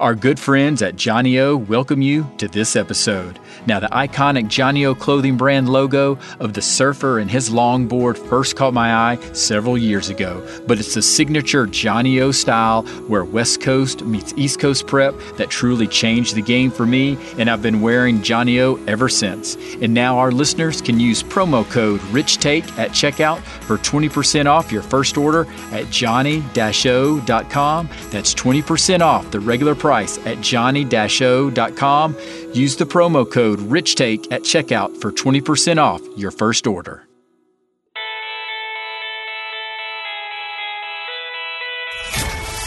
Our good friends at johnnie-O welcome you to this episode. Now, the iconic johnnie-O clothing brand logo of the surfer and his longboard first caught my eye several years ago, but it's the signature johnnie-O style where West Coast meets East Coast prep that truly changed the game for me, and I've been wearing johnnie-O ever since. And now our listeners can use promo code RichTake at checkout for 20% off your first order at johnnie-o.com. That's 20% off the regular price price at johnnie-o.com. Use the promo code RichTake at checkout for 20% off your first order.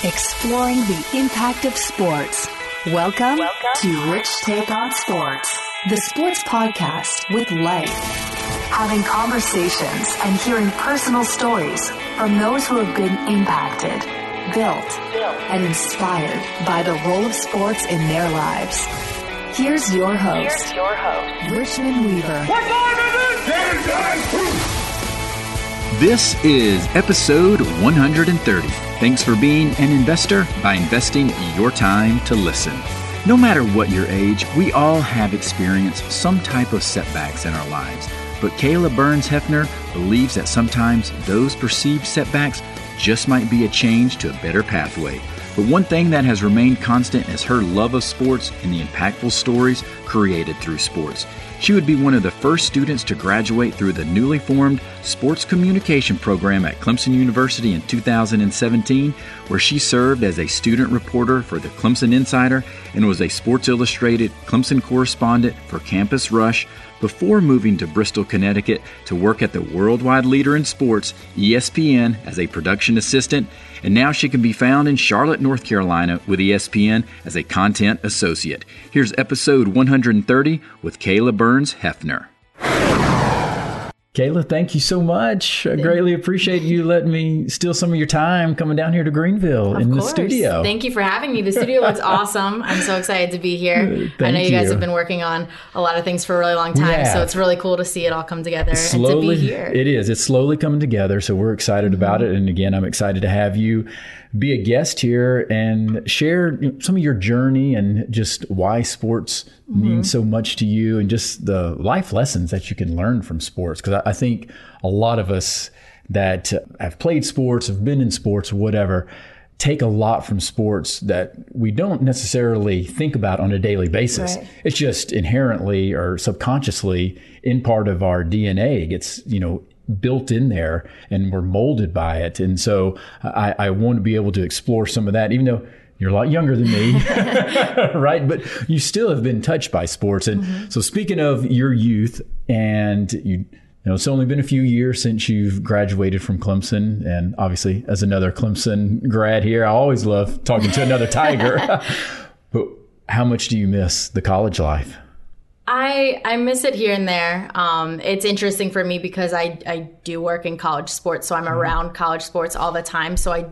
Exploring the impact of sports. Welcome, Welcome to Rich Take on Sports, the sports podcast with life. Having conversations and hearing personal stories from those who have been impacted built, and inspired by the role of sports in their lives. Here's your host, Here's your host. Richmond Weaver. This is episode 130. Thanks for being an investor by investing your time to listen. No matter what your age, we all have experienced some type of setbacks in our lives. But Kayla Burns Hefner believes that sometimes those perceived setbacks just might be a change to a better pathway. But one thing that has remained constant is her love of sports and the impactful stories created through sports. She would be one of the first students to graduate through the newly formed Sports Communication program at Clemson University in 2017, where she served as a student reporter for the Clemson Insider and was a Sports Illustrated Clemson correspondent for Campus Rush before moving to Bristol, Connecticut to work at the worldwide leader in sports, ESPN, as a production assistant, and now she can be found in Charlotte, North Carolina with ESPN as a content associate. Here's episode 130 with Kayla Burns Hefner. Kayla, thank you so much. I greatly appreciate you letting me steal some of your time coming down here to Greenville of in course. the studio. Thank you for having me. The studio looks awesome. I'm so excited to be here. Thank I know you guys have been working on a lot of things for a really long time, Yeah. so it's really cool to see it all come together slowly, and to be here. It is. It's slowly coming together. So we're excited about mm-hmm. it. And again, I'm excited to have you be a guest here and share some of your journey and just why sports mm-hmm. mean so much to you and just the life lessons that you can learn from sports. Because I, I think a lot of us that have played sports, have been in sports, whatever, take a lot from sports that we don't necessarily think about on a daily basis. Right. It's just inherently or subconsciously in part of our DNA. It gets, you know, built in there and we're molded by it. And so I, I want to be able to explore some of that, even though you're a lot younger than me, right? But you still have been touched by sports. And mm-hmm. so speaking of your youth and you, you know, it's only been a few years since you've graduated from Clemson. And obviously, as another Clemson grad here, I always love talking to another Tiger. but how much do you miss the college life? I I miss it here and there. Um, it's interesting for me because I I do work in college sports, so I'm around college sports all the time. So I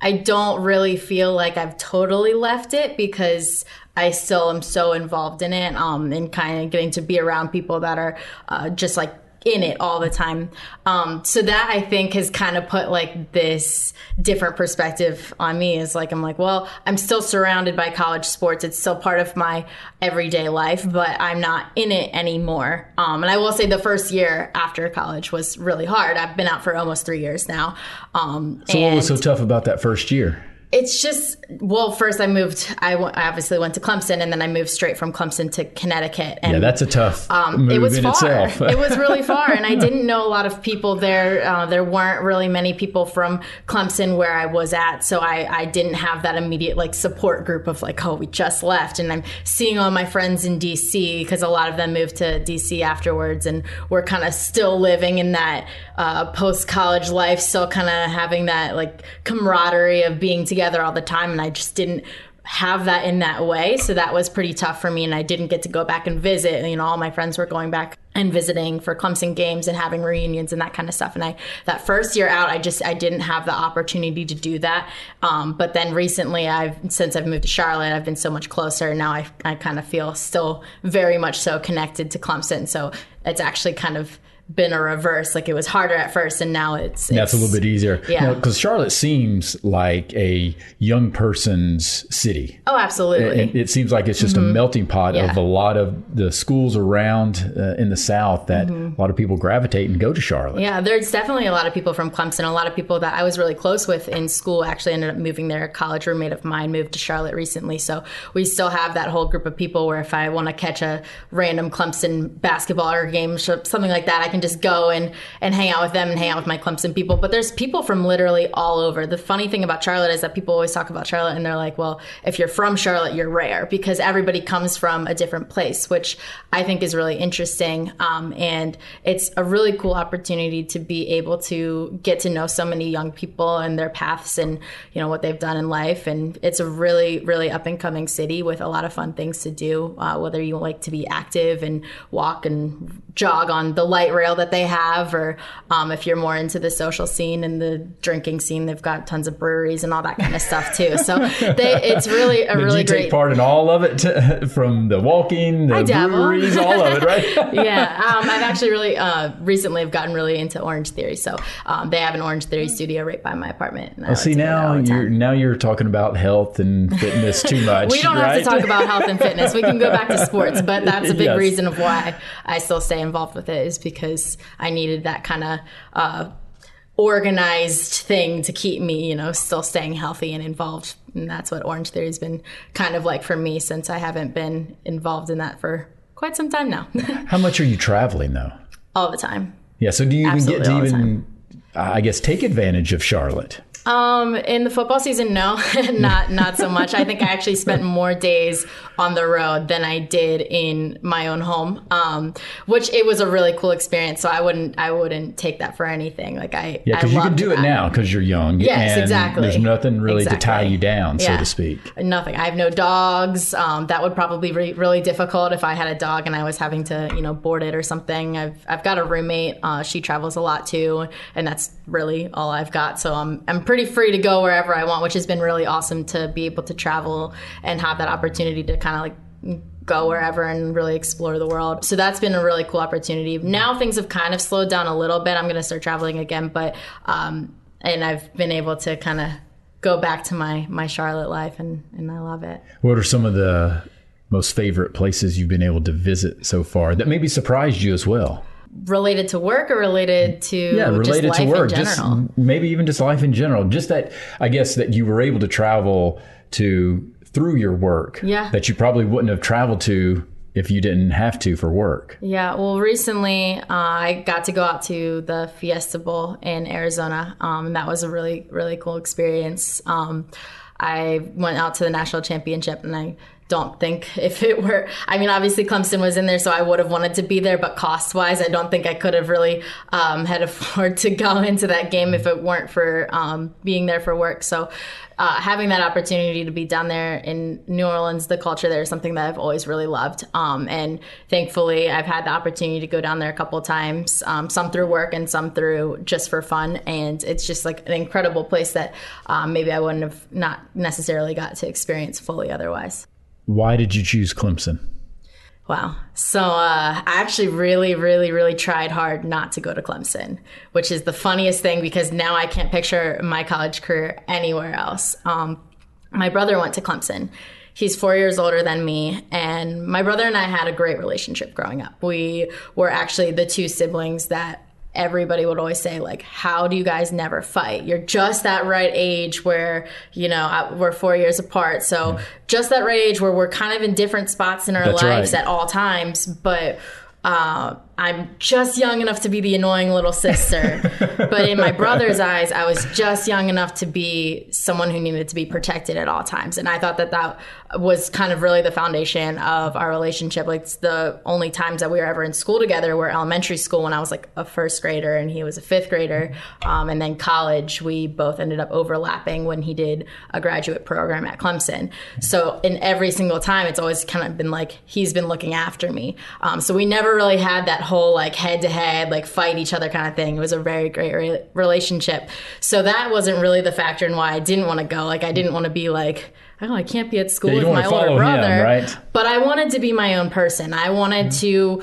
I don't really feel like I've totally left it because I still am so involved in it. Um, and kind of getting to be around people that are uh, just like in it all the time. Um, so that I think has kind of put like this different perspective on me is like, I'm like, well, I'm still surrounded by college sports. It's still part of my everyday life, but I'm not in it anymore. Um, and I will say the first year after college was really hard. I've been out for almost three years now. Um, So, what was so tough about that first year? It's just well first i moved I w- I obviously went to clemson and then i moved straight from clemson to connecticut and Yeah, that's a tough move it was far. itself. it was really far, and I didn't know a lot of people there. Uh, there weren't really many people from Clemson where I was at, so I, I didn't have that immediate like support group of like, oh, we just left, and I'm seeing all my friends in DC because a lot of them moved to DC afterwards, and we're kind of still living in that uh, post college life, still kind of having that like camaraderie of being together all the time, and I just didn't have that in that way. So that was pretty tough for me. And I didn't get to go back and visit. You know, all my friends were going back and visiting for Clemson games and having reunions and that kind of stuff. And I, that first year out, I just, I didn't have the opportunity to do that. Um, but then recently I've, since I've moved to Charlotte, I've been so much closer. Now I, I kind of feel still very much so connected to Clemson. So it's actually kind of been a reverse. Like it was harder at first, and now it's, That's a little bit easier. Yeah. Because Charlotte seems like a young person's city. Oh, absolutely. It, it seems like it's just a melting pot Mm-hmm. Yeah. of a lot of the schools around uh, in the South that Mm-hmm. a lot of people gravitate and go to Charlotte. Yeah, there's definitely a lot of people from Clemson. A lot of people that I was really close with in school actually ended up moving there. A college roommate of mine moved to Charlotte recently, so we still have that whole group of people where if I want to catch a random Clemson basketball or game, something like that, I can just go and and hang out with them and hang out with my Clemson people. But there's people from literally all over. The funny thing about Charlotte is that people always talk about Charlotte and they're like, well, if you're from Charlotte, you're rare because everybody comes from a different place, which I think is really interesting. Um, and it's a really cool opportunity to be able to get to know so many young people and their paths and you know what they've done in life. And it's a really, really up and coming city with a lot of fun things to do. Uh, whether you like to be active and walk and jog on the light rail that they have, or um, if you're more into the social scene and the drinking scene, they've got tons of breweries and all that kind of stuff too. So they, it's really a Did really you take great. part in all of it, from the walking, the breweries, all of it, right? yeah, um, I've actually really uh, recently have gotten really into Orange Theory. So um, they have an Orange Theory studio right by my apartment. And I like See to now you're now you're talking about health and fitness too much. We don't right? have to talk about health and fitness. We can go back to sports, but that's a big Yes. reason of why I still stay involved with it is because I needed that kind of uh, organized thing to keep me, you know, still staying healthy and involved. And that's what Orange Theory has been kind of like for me since I haven't been involved in that for quite some time now, How much are you traveling though? all the time. Yeah. So do you even get to even, I guess, take advantage of Charlotte? Um, in the football season, no, not not so much. I think I actually spent more days on the road than I did in my own home. Um, which it was a really cool experience. So I wouldn't I wouldn't take that for anything. Like I Yeah, because you can do it now because you're young. Yes, and exactly. There's nothing really to tie you down, so Yeah. to speak. Nothing. I have no dogs. Um, that would probably be really difficult if I had a dog and I was having to, you know, board it or something. I've I've got a roommate. Uh, she travels a lot too, and that's really all I've got. So I'm I'm pretty free to go wherever I want, which has been really awesome to be able to travel and have that opportunity to kind of like go wherever and really explore the world. So that's been a really cool opportunity. Now things have kind of slowed down a little bit. I'm going to start traveling again, but um, and I've been able to kind of go back to my my Charlotte life and and I love it. What are some of the most favorite places you've been able to visit so far that maybe surprised you as well? Related to work or related to Yeah, related to work, just maybe even just life in general. Just that, I guess, that you were able to travel to through your work. Yeah. That you probably wouldn't have traveled to if you didn't have to for work. Yeah, well, recently uh, I got to go out to the Fiesta Bowl in Arizona, um, and that was a really, really cool experience. Um, I went out to the national championship, and I don't think if it were, I mean, obviously Clemson was in there, so I would have wanted to be there, but cost wise, I don't think I could have really um, had afford to go into that game if it weren't for um, being there for work. So, uh, having that opportunity to be down there in New Orleans, the culture there is something that I've always really loved. Um, and thankfully, I've had the opportunity to go down there a couple times, um, some through work and some through just for fun. And it's just like an incredible place that um, maybe I wouldn't have not necessarily got to experience fully otherwise. Why did you choose Clemson? Wow. So uh, I actually really, really, really tried hard not to go to Clemson, which is the funniest thing because now I can't picture my college career anywhere else. Um, my brother went to Clemson. He's four years older than me, and my brother and I had a great relationship growing up. We were actually the two siblings that everybody would always say like how do you guys never fight? You're just that right age where you know I- we're four years apart. So just that right age where we're kind of in different spots in our That's lives right. at all times. But uh, I'm just young enough to be the annoying little sister. but in my brother's eyes, I was just young enough to be someone who needed to be protected at all times. And I thought that that was kind of really the foundation of our relationship. Like the only times that we were ever in school together were elementary school when I was like a first grader and he was a fifth grader. Um, and then college, we both ended up overlapping when he did a graduate program at Clemson. So in every single time, it's always kind of been like he's been looking after me. Um, so we never really had that whole like head to head, like fight each other kind of thing. It was a very great re- relationship. So that wasn't really the factor in why I didn't want to go. Like I didn't want to be like, oh, I can't be at school Yeah, with my older follow him, brother. right? But I wanted to be my own person. I wanted to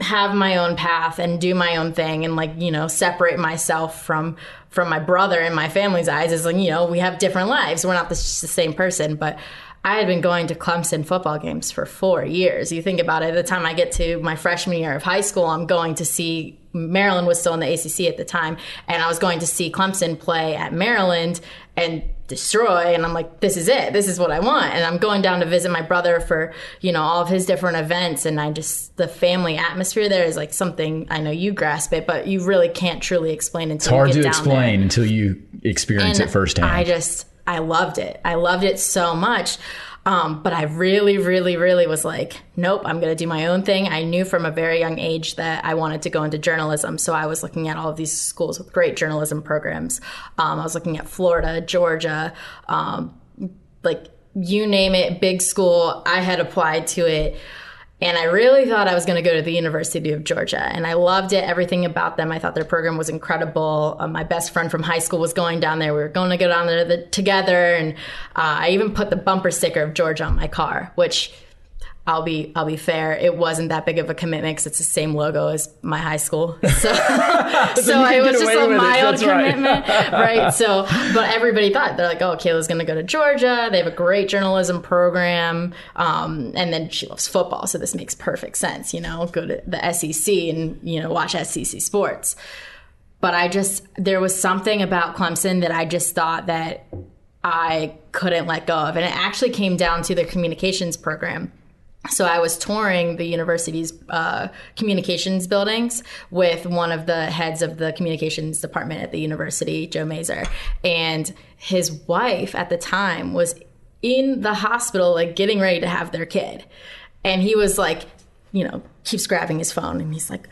have my own path and do my own thing and like you know separate myself from from my brother in my family's eyes is like you know we have different lives we're not the, the same person but I had been going to Clemson football games for four years. You think about it, the time I get to my freshman year of high school, I'm going to see Maryland was still in the ACC at the time, and I was going to see Clemson play at Maryland and destroy. And I'm like, this is it. This is what I want. And I'm going down to visit my brother for, you know, all of his different events. And I just, the family atmosphere there is like something I know you grasp it, but you really can't truly explain until it's hard to explain there. until you experience and it firsthand. I just, I loved it. I loved it so much. Um, but I really, really, really was like, nope, I'm going to do my own thing. I knew from a very young age that I wanted to go into journalism. So I was looking at all of these schools with great journalism programs. Um, I was looking at Florida, Georgia, um, like you name it, big school. I had applied to it. And I really thought I was going to go to the University of Georgia. And I loved it, everything about them. I thought their program was incredible. Uh, my best friend from high school was going down there. We were going to go down there the, together. And uh, I even put the bumper sticker of Georgia on my car, which I'll be I'll be fair. It wasn't that big of a commitment because it's the same logo as my high school. So, so it was just a mild commitment, right. right. So, but everybody thought they're like, oh, Kayla's going to go to Georgia. They have a great journalism program, um, and then she loves football, so this makes perfect sense. You know, go to the SEC and you know watch SEC sports. But I just there was something about Clemson that I just thought that I couldn't let go of, and it actually came down to their communications program so I was touring the university's uh, communications buildings with one of the heads of the communications department at the university, Joe Mazer, and his wife at the time was in the hospital, like getting ready to have their kid, and he was like, you know, keeps grabbing his phone, and he's like,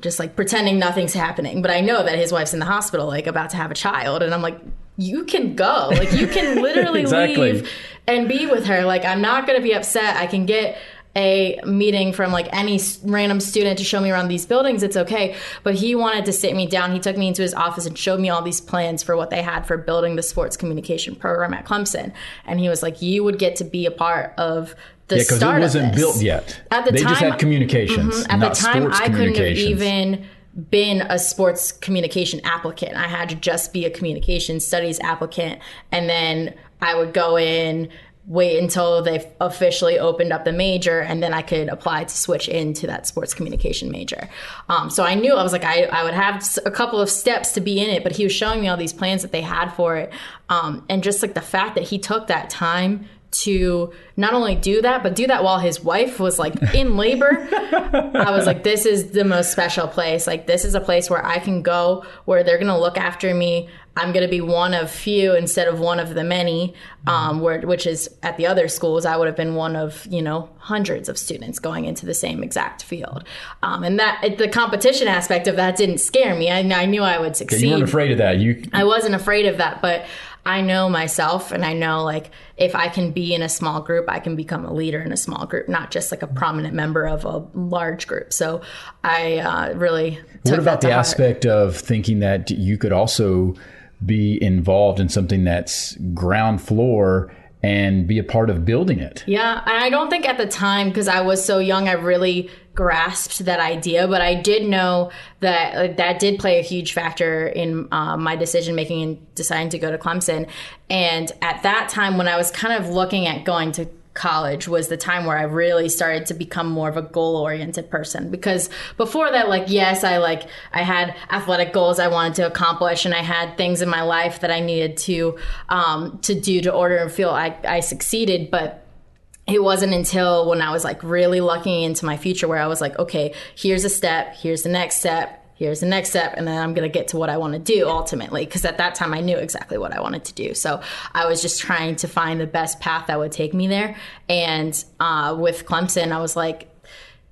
just like pretending nothing's happening. But I know that his wife's in the hospital, like about to have a child, and I'm like, you can go. Like you can literally exactly. leave and be with her. Like I'm not going to be upset. I can get a meeting from like any random student to show me around these buildings, it's okay. But he wanted to sit me down. He took me into his office and showed me all these plans for what they had for building the sports communication program at Clemson. And he was like, "You would get to be a part of the yeah, start it wasn't of this. built yet. At the they time, just had communications. Mm-hmm, at the time, I couldn't have even been a sports communication applicant. I had to just be a communication studies applicant. And then I would go in, wait until they officially opened up the major, and then I could apply to switch into that sports communication major. Um, so I knew I was like, I, I would have a couple of steps to be in it, but he was showing me all these plans that they had for it. Um, and just like the fact that he took that time to not only do that, but do that while his wife was like in labor. I was like, this is the most special place. Like, this is a place where I can go where they're going to look after me. I'm going to be one of few instead of one of the many, um, where, which is at the other schools, I would have been one of, you know, hundreds of students going into the same exact field. Um, and that the competition aspect of that didn't scare me. I, I knew I would succeed. You weren't afraid of that. You, I wasn't afraid of that, but I know myself and I know like if I can be in a small group, I can become a leader in a small group, not just like a prominent member of a large group. So I uh, really. What about the heart. aspect of thinking that you could also be involved in something that's ground floor and be a part of building it? Yeah, And I don't think at the time because I was so young, I really grasped that idea, but I did know that like, that did play a huge factor in uh, my decision making and deciding to go to Clemson. And at that time, when I was kind of looking at going to college was the time where I really started to become more of a goal oriented person. Because before that like yes I like I had athletic goals I wanted to accomplish and I had things in my life that I needed to um, to do to order and feel I, I succeeded but it wasn't until when I was like really looking into my future where I was like, okay, here's a step, here's the next step, here's the next step, and then I'm gonna get to what I wanna do ultimately. Because at that time I knew exactly what I wanted to do. So I was just trying to find the best path that would take me there. And uh, with Clemson, I was like,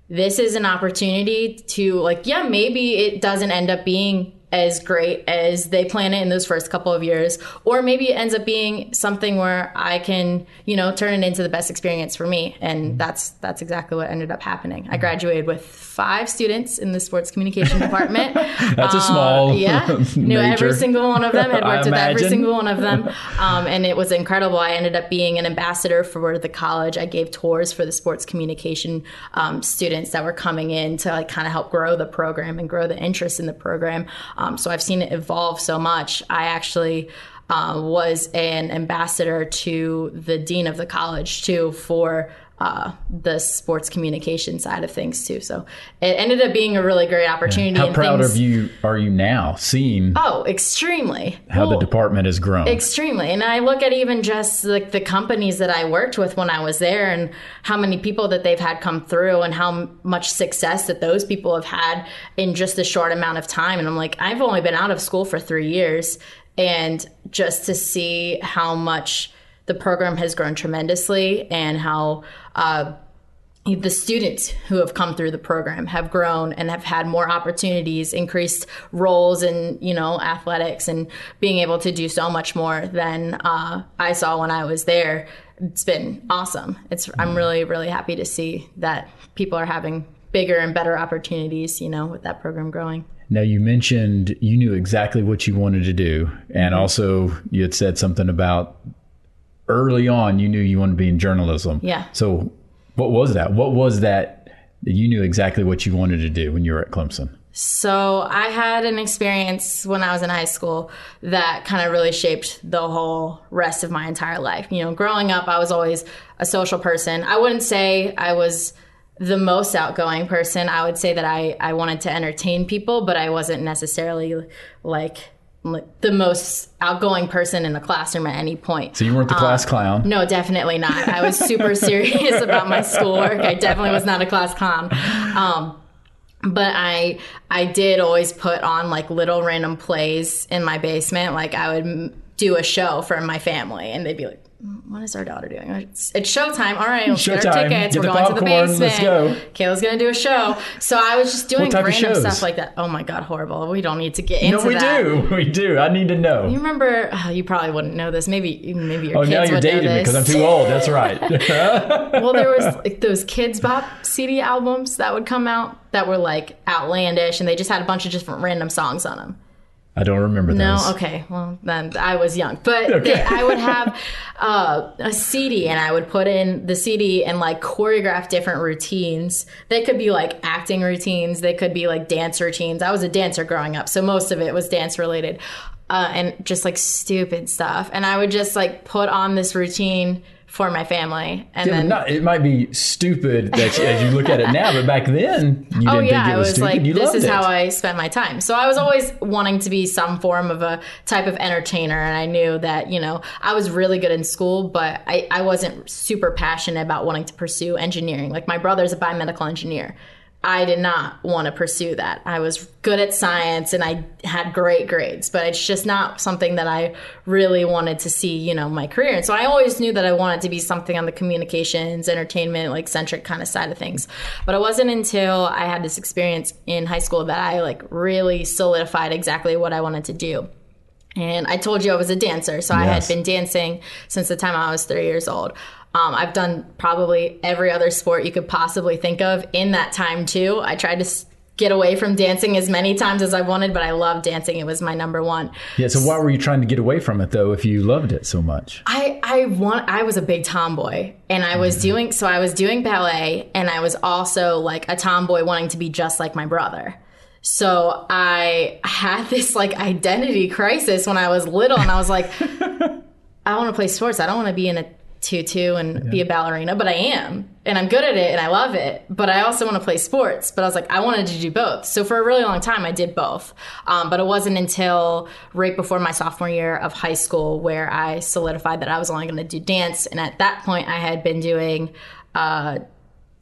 this is an opportunity to, like, yeah, maybe it doesn't end up being as great as they plan it in those first couple of years. Or maybe it ends up being something where i can you know turn it into the best experience for me. And that's that's exactly what ended up happening. I graduated with five students in the sports communication department. That's uh, a small yeah. Knew every single one of them. Had worked with every single one of them. Um, and it was incredible. I ended up being an ambassador for the college. I gave tours for the sports communication um, students that were coming in to like kind of help grow the program and grow the interest in the program um, so I've seen it evolve so much. I actually uh, was an ambassador to the dean of the college too for uh, the sports communication side of things too. So it ended up being a really great opportunity. How proud things, of you are you now seeing? Oh, extremely. How well, the department has grown. Extremely. And I look at even just like the companies that I worked with when I was there and how many people that they've had come through and how much success that those people have had in just a short amount of time. And I'm like, I've only been out of school for three years. And just to see how much the program has grown tremendously and how uh, the students who have come through the program have grown and have had more opportunities, increased roles in you know athletics, and being able to do so much more than uh, I saw when I was there. It's been awesome. It's I'm mm-hmm. really really happy to see that people are having bigger and better opportunities. You know, with that program growing. Now you mentioned you knew exactly what you wanted to do, and mm-hmm. also you had said something about early on you knew you wanted to be in journalism. Yeah. So what was that? What was that that you knew exactly what you wanted to do when you were at Clemson? So I had an experience when I was in high school that kind of really shaped the whole rest of my entire life. You know, growing up, I was always a social person. I wouldn't say I was the most outgoing person. I would say that I, I wanted to entertain people, but I wasn't necessarily like like the most outgoing person in the classroom at any point. So you weren't the class um, clown? No, definitely not. I was super serious about my schoolwork. I definitely was not a class clown. Um, but I I did always put on like little random plays in my basement. Like I would do a show for my family, and they'd be like, mm, what is our daughter doing? It's, it's showtime. All right, let's Showtime. get our tickets. Get We're going to the basement. Let's go. Kayla's going to do a show. So I was just doing random stuff like that. Oh my God, horrible. We don't need to get into that. No, we that. do. We do. I need to know. You remember, oh, you probably wouldn't know this. Maybe maybe your oh, kids now you're would dating me because I'm too old. That's right. well, there was like those Kidz Bop CD albums that would come out that were like outlandish and they just had a bunch of different random songs on them. I don't remember no, those. No, okay. Well, then I was young, but okay. they, I would have uh, a CD, and I would put in the CD and like choreograph different routines. They could be like acting routines. They could be like dance routines. I was a dancer growing up, so most of it was dance related, uh, and just like stupid stuff. And I would just like put on this routine for my family. And yeah, then not, it might be stupid that as you look at it now, but back then you oh, didn't yeah, think it was, was stupid. Like, you this is it. how I spent my time. So I was always wanting to be some form of a type of entertainer, and I knew that you know I was really good in school, but I, I wasn't super passionate about wanting to pursue engineering. Like my brother's a biomedical engineer. I did not want to pursue that. I was good at science and I had great grades, but it's just not something that I really wanted to see, you know, my career. And so I always knew that I wanted to be something on the communications, entertainment, like centric kind of side of things. But it wasn't until I had this experience in high school that I like really solidified exactly what I wanted to do. And I told you I was a dancer, so yes. I had been dancing since the time I was three years old. Um, I've done probably every other sport you could possibly think of in that time too. I tried to get away from dancing as many times as I wanted, but I loved dancing. It was my number one. Yeah. So why were you trying to get away from it though, if you loved it so much? I I want I was a big tomboy, and I was mm-hmm. doing so I was doing ballet, and I was also like a tomboy wanting to be just like my brother. So I had this like identity crisis when I was little, and I was like. I want to play sports. I don't want to be in a tutu and yeah. be a ballerina, but I am. And I'm good at it and I love it. But I also want to play sports. But I was like, I wanted to do both. So for a really long time, I did both. Um, but it wasn't until right before my sophomore year of high school where I solidified that I was only going to do dance. And at that point, I had been doing uh,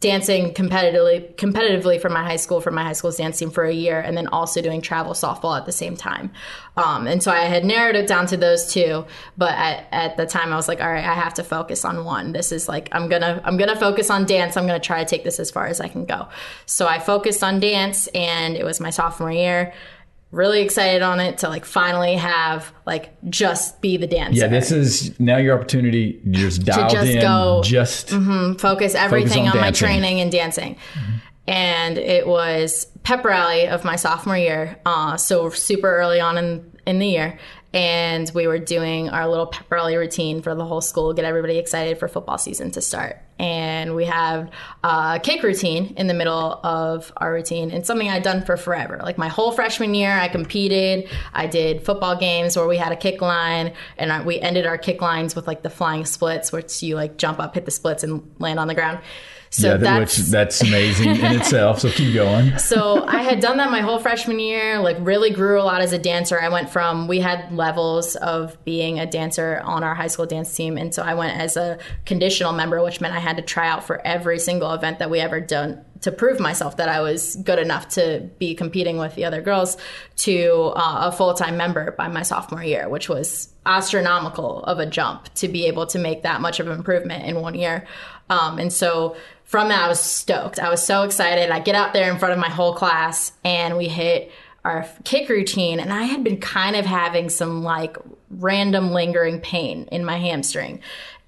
dancing competitively competitively for my high school for my high school's dance team for a year and then also doing travel softball at the same time. Um, and so i had narrowed it down to those two but at, at the time i was like all right i have to focus on one. This is like i'm gonna i'm gonna focus on dance. I'm gonna try to take this as far as i can go. So i focused on dance and it was my sophomore year really excited on it to like finally have like just be the dancer. Yeah, this is now your opportunity. You're just dialed just in. go- just focus everything on on, my training and dancing. And it was pep rally of my sophomore year, uh, so super early on in in the year. And we were doing our little pep rally routine for the whole school, get everybody excited for football season to start. And we have a kick routine in the middle of our routine, and something I'd done for forever. Like my whole freshman year, I competed. I did football games where we had a kick line, and we ended our kick lines with like the flying splits, where you like jump up, hit the splits, and land on the ground. So yeah, that's which that's amazing in itself. So keep going. so I had done that my whole freshman year, like really grew a lot as a dancer. I went from we had levels of being a dancer on our high school dance team and so I went as a conditional member, which meant I had to try out for every single event that we ever done to prove myself that I was good enough to be competing with the other girls to uh, a full-time member by my sophomore year, which was astronomical of a jump to be able to make that much of an improvement in one year. Um, and so from that, I was stoked. I was so excited. I get out there in front of my whole class and we hit our kick routine. And I had been kind of having some like random lingering pain in my hamstring.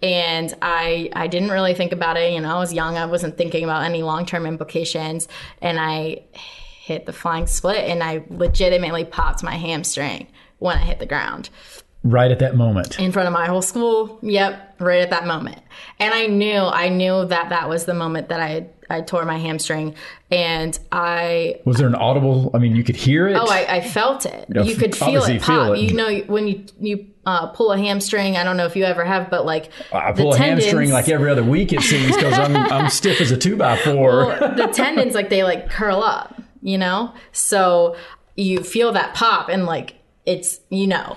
And I, I didn't really think about it. You know, I was young. I wasn't thinking about any long term implications. And I hit the flying split and I legitimately popped my hamstring when I hit the ground Right at that moment. in front of my whole school. Yep, right at that moment. And I knew, I knew that that was the moment that I I tore my hamstring, and I Was there an audible? I mean, you could hear it. oh I, I felt it. Yeah, you could feel it feel pop. it. You know when you you uh, pull a hamstring. I don't know if you ever have, but like I the pull a tendons- hamstring like every other week. It seems because I'm I'm stiff as a two by four. well, the tendons like they like curl up, you know? So you feel that pop and like it's you know.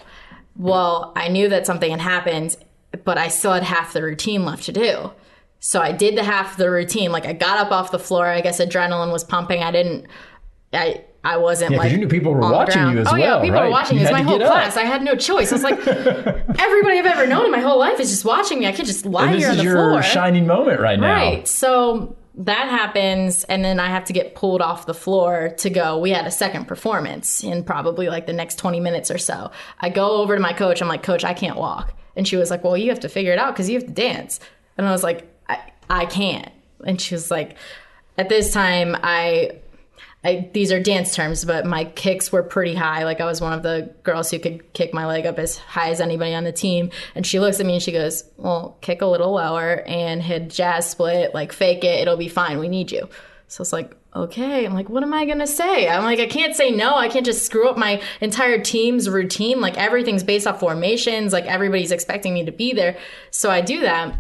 Well, I knew that something had happened, but I still had half the routine left to do. So I did the half of the routine. Like I got up off the floor. I guess adrenaline was pumping. I didn't I I wasn't Yeah, like you knew people were oh, watching you as well. oh, yeah, people right? were watching. You it was had my whole get up. class. I had no choice. I was like, everybody I've ever known in my whole life is just watching me. I can't just lie and this here on is the your floor. shining moment right now. Right. So that happens, and then I have to get pulled off the floor to go. We had a second performance in probably like the next 20 minutes or so. I go over to my coach. I'm like, Coach, I can't walk. And she was like, Well, you have to figure it out because you have to dance. And I was like, I, I can't. And she was like, At this time, I I, these are dance terms, but my kicks were pretty high. Like I was one of the girls who could kick my leg up as high as anybody on the team. And she looks at me and she goes, "Well, kick a little lower and hit jazz split. Like fake it. It'll be fine. We need you." So it's like, okay. I'm like, what am I gonna say? I'm like, I can't say no. I can't just screw up my entire team's routine. Like everything's based off formations. Like everybody's expecting me to be there. So I do that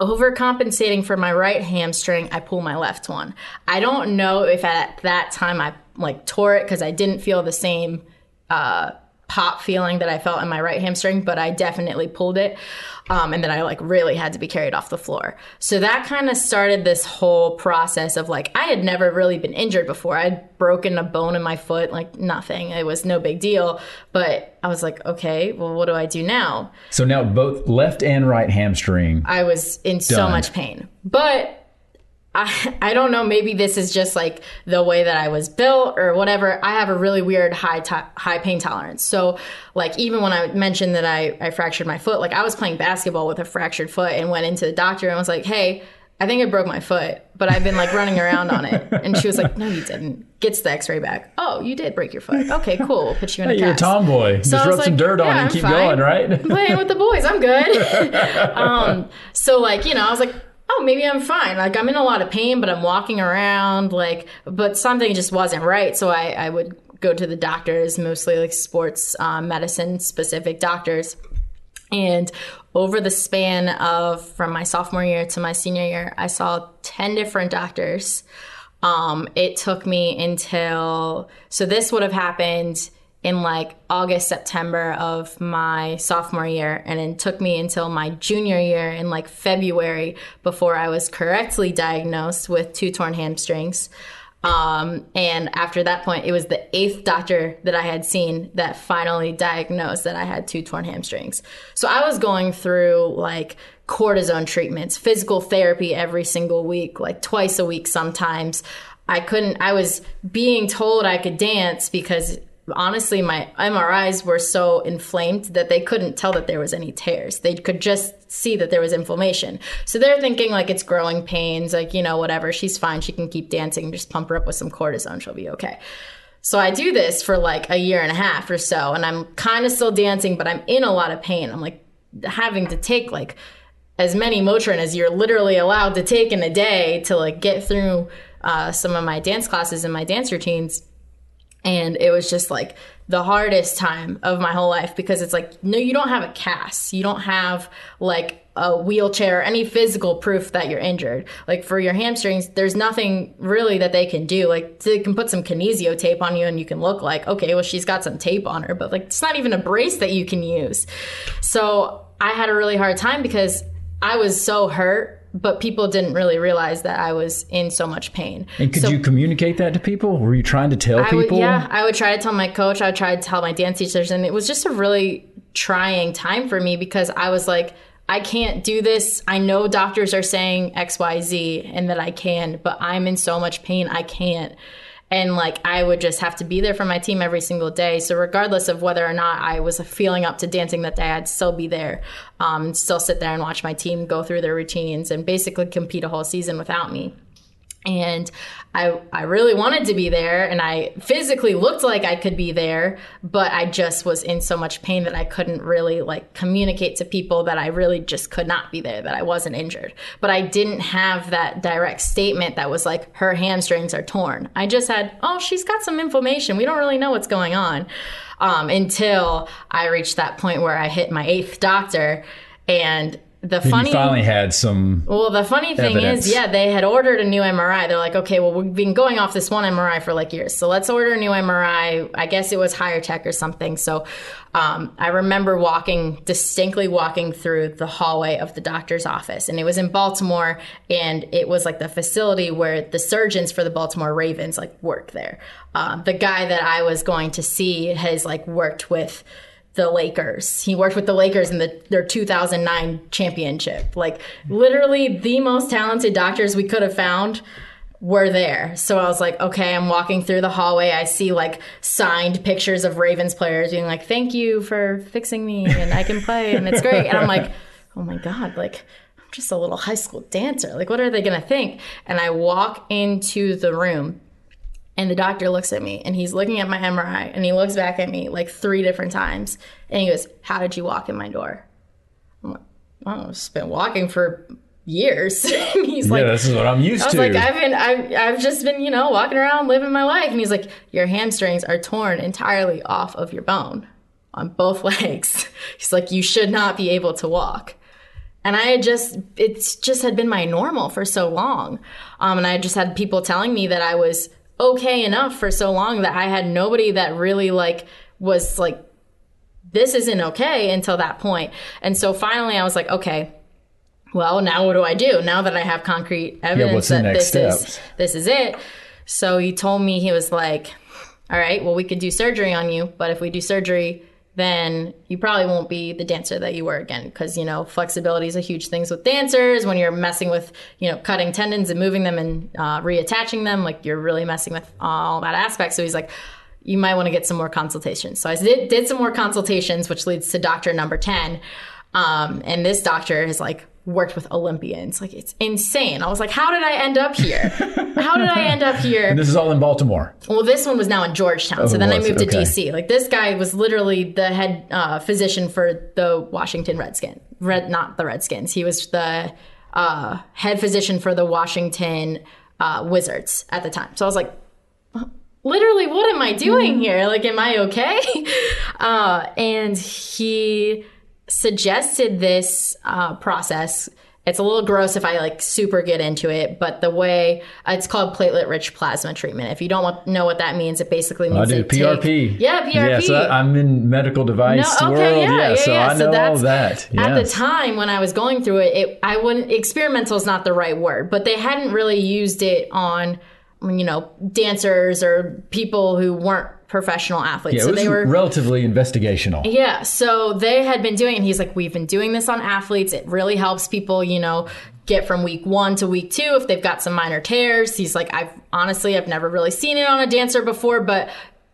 overcompensating for my right hamstring, I pull my left one. I don't know if at that time I like tore it because I didn't feel the same uh, pop feeling that I felt in my right hamstring, but I definitely pulled it. Um, and then I like really had to be carried off the floor. So that kind of started this whole process of like, I had never really been injured before. I'd broken a bone in my foot, like nothing. It was no big deal. But I was like, okay, well, what do I do now? So now both left and right hamstring. I was in so much pain. But I I don't know, maybe this is just like the way that I was built or whatever. I have a really weird high to- high pain tolerance. So like even when I mentioned that I I fractured my foot, like I was playing basketball with a fractured foot and went into the doctor and was like, "Hey, I think I broke my foot, but I've been like running around on it." And she was like, "No, you didn't." Gets the X-ray back. Oh, you did break your foot. Okay, cool. We'll put you in a Hey, you're a tomboy. So Just rub some like, dirt on yeah, it and I'm keep fine. going, right? Playing with the boys, I'm good. um, so like, you know, I was like, oh, maybe I'm fine. Like I'm in a lot of pain, but I'm walking around, like, but something just wasn't right. So I, I would go to the doctors, mostly like sports um, medicine specific doctors. And over the span of from my sophomore year to my senior year, I saw 10 different doctors. Um, it took me until, so this would have happened in like August, September of my sophomore year. And it took me until my junior year in like February before I was correctly diagnosed with two torn hamstrings. Um, and after that point, it was the eighth doctor that I had seen that finally diagnosed that I had two torn hamstrings. So I was going through like cortisone treatments, physical therapy every single week, like twice a week sometimes. I couldn't, I was being told I could dance because honestly, my MRIs were so inflamed that they couldn't tell that there was any tears. They could just see that there was inflammation. So they're thinking like it's growing pains, like, you know, whatever. She's fine. She can keep dancing. Just pump her up with some cortisone. She'll be okay. So I do this for like a year and a half or so, and I'm kind of still dancing, but I'm in a lot of pain. I'm like having to take like as many Motrin as you're literally allowed to take in a day to like get through uh, some of my dance classes and my dance routines. And it was just like the hardest time of my whole life because it's like, no, you don't have a cast. You don't have like a wheelchair, or any physical proof that you're injured. Like for your hamstrings, there's nothing really that they can do. Like they can put some kinesio tape on you and you can look like, okay, well, she's got some tape on her, but like it's not even a brace that you can use. So I had a really hard time because I was so hurt but people didn't really realize that I was in so much pain. And could so you communicate that to people? Were you trying to tell I would, people? yeah, I would try to tell my coach. I would try to tell my dance teachers, and it was just a really trying time for me because I was like, I can't do this. I know doctors are saying X, Y, Z, and that I can, but I'm in so much pain. I can't and like I would just have to be there for my team every single day. So regardless of whether or not I was feeling up to dancing that day, I'd still be there, um, still sit there and watch my team go through their routines and basically compete a whole season without me and I I really wanted to be there and I physically looked like I could be there but I just was in so much pain that I couldn't really like communicate to people that I really just could not be there that I wasn't injured. But I didn't have that direct statement that was like her hamstrings are torn. I just had oh she's got some inflammation. We don't really know what's going on um, until I reached that point where I hit my eighth doctor and the Then funny you finally had some. well, the funny thing evidence. is, yeah, they had ordered a new MRI. They're like, okay, well, we've been going off this one MRI for like years, so let's order a new MRI. I guess it was higher tech or something. So um, I remember walking, distinctly walking through the hallway of the doctor's office, and it was in Baltimore, and it was like the facility where the surgeons for the Baltimore Ravens like work there. Um, the guy that I was going to see has like worked with the Lakers. He worked with the Lakers in the, their 2009 championship. Like literally the most talented doctors we could have found were there. So I was like, okay, I'm walking through the hallway. I see like signed pictures of Ravens players being like, thank you for fixing me and I can play and it's great. And I'm like, oh my God, like I'm just a little high school dancer. Like, what are they going to think? And I walk into the room and the doctor looks at me and he's looking at my MRI and he looks back at me like three different times and he goes, How did you walk in my door? I'm like, oh, I've just been walking for years. and he's like, yeah, this is what I'm used to. I was to. like, I've been, I've, I've just been, you know, walking around living my life. And he's like, Your hamstrings are torn entirely off of your bone on both legs. He's like, You should not be able to walk. And I had just, it's just had been my normal for so long. Um, and I just had people telling me that I was okay enough for so long that I had nobody that really like was like, this isn't okay until that point. And so finally I was like, okay, well, now what do I do? Now that I have concrete evidence the that this steps? is this is it. So he told me he was like, all right, well, we could do surgery on you, but if we do surgery, then you probably won't be the dancer that you were again because you know flexibility is a huge thing with dancers. When you're messing with you know cutting tendons and moving them and uh, reattaching them like you're really messing with all that aspect. So he's like you might want to get some more consultations. So i did, did some more consultations which leads to doctor number 10 um, and this doctor is like worked with olympians like it's insane i was like how did i end up here how did i end up here and this is all in Baltimore. well, this one was now in Georgetown. so it then I was, moved to okay. DC. Like this guy was literally the head uh, physician for the Washington Redskins. Red, not the Redskins. He was the uh, head physician for the Washington uh, Wizards at the time. So I was like, literally, what am I doing here? Like, am I okay? Uh, and he suggested this uh, process. It's a little gross if I like super get into it, but the way uh, it's called platelet rich plasma treatment. If you don't want, know what that means, it basically means I do they take- PRP. yeah, PRP. Yeah, so I- I'm in medical device No, okay, world. yeah, yeah, yeah, so yeah. I So know all that's- that. At the time when I was going through it, it I wouldn't experimental is not the right word, but they hadn't really used it on you know dancers or people who weren't professional athletes. Yeah, so they were relatively investigational. yeah, so they had been doing it, and he's like, We've been doing this on athletes. It really helps people, you know, get from week one to week two if they've got some minor tears. He's like, I've honestly, I've never really seen it on a dancer before, but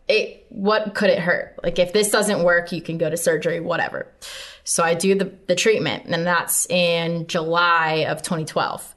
it what could it hurt? Like if this doesn't work, you can go to surgery, whatever. So I do the, the treatment, and that's in July of 2012.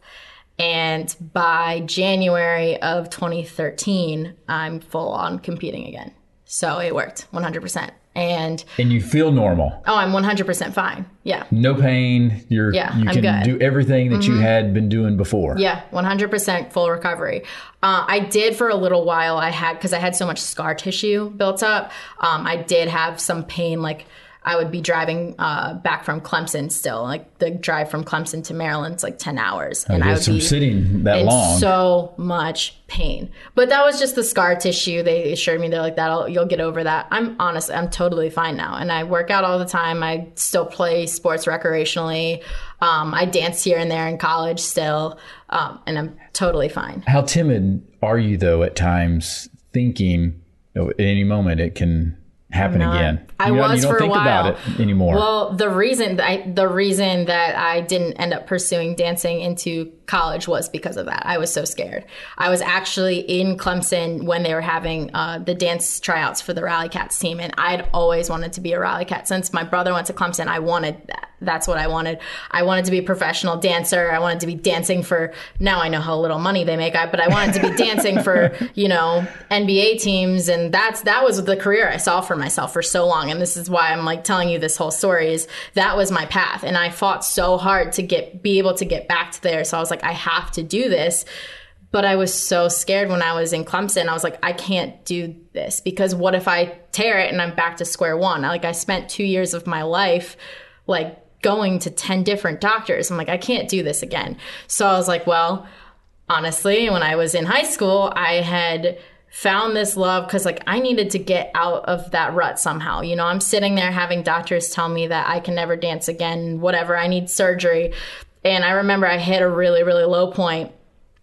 And by January of 2013, I'm full on competing again. So it worked 100%. And and you feel normal. Oh, I'm 100% fine. Yeah. No pain. You're yeah, you I'm can good. do everything that mm-hmm. you had been doing before. Yeah, 100% full recovery. Uh, I did for a little while. I had because I had so much scar tissue built up. Um, I did have some pain like I would be driving uh, back from Clemson still. Like the drive from Clemson to Maryland's like 10 hours. And I would from be sitting that in long. so much pain. But that was just the scar tissue. They assured me they're like that'll, you'll get over that. I'm honest, I'm totally fine now. And I work out all the time. I still play sports recreationally. Um, I dance here and there in college still. Um, and I'm totally fine. How timid are you though at times thinking you know, at any moment it can happen again. I you was you don't for think a while. about it anymore. Well, the reason I, the reason that I didn't end up pursuing dancing into college was because of that. I was so scared. I was actually in Clemson when they were having uh, the dance tryouts for the Rally Cats team, and I'd always wanted to be a Rally Cat. Since my brother went to Clemson, I wanted that. That's what I wanted. I wanted to be a professional dancer. I wanted to be dancing for. Now I know how little money they make, but I wanted to be dancing for you know NBA teams, and that's that was the career I saw for myself for so long. And this is why I'm like telling you this whole story is that was my path, and I fought so hard to get be able to get back to there. So I was like, I have to do this. But I was so scared when I was in Clemson. I was like, I can't do this because what if I tear it and I'm back to square one? Like I spent two years of my life like going to 10 different doctors. I'm like, I can't do this again. So I was like, well, honestly, when I was in high school, I had found this love because like I needed to get out of that rut somehow. You know, I'm sitting there having doctors tell me that I can never dance again, whatever, I need surgery. And I remember I hit a really, really low point.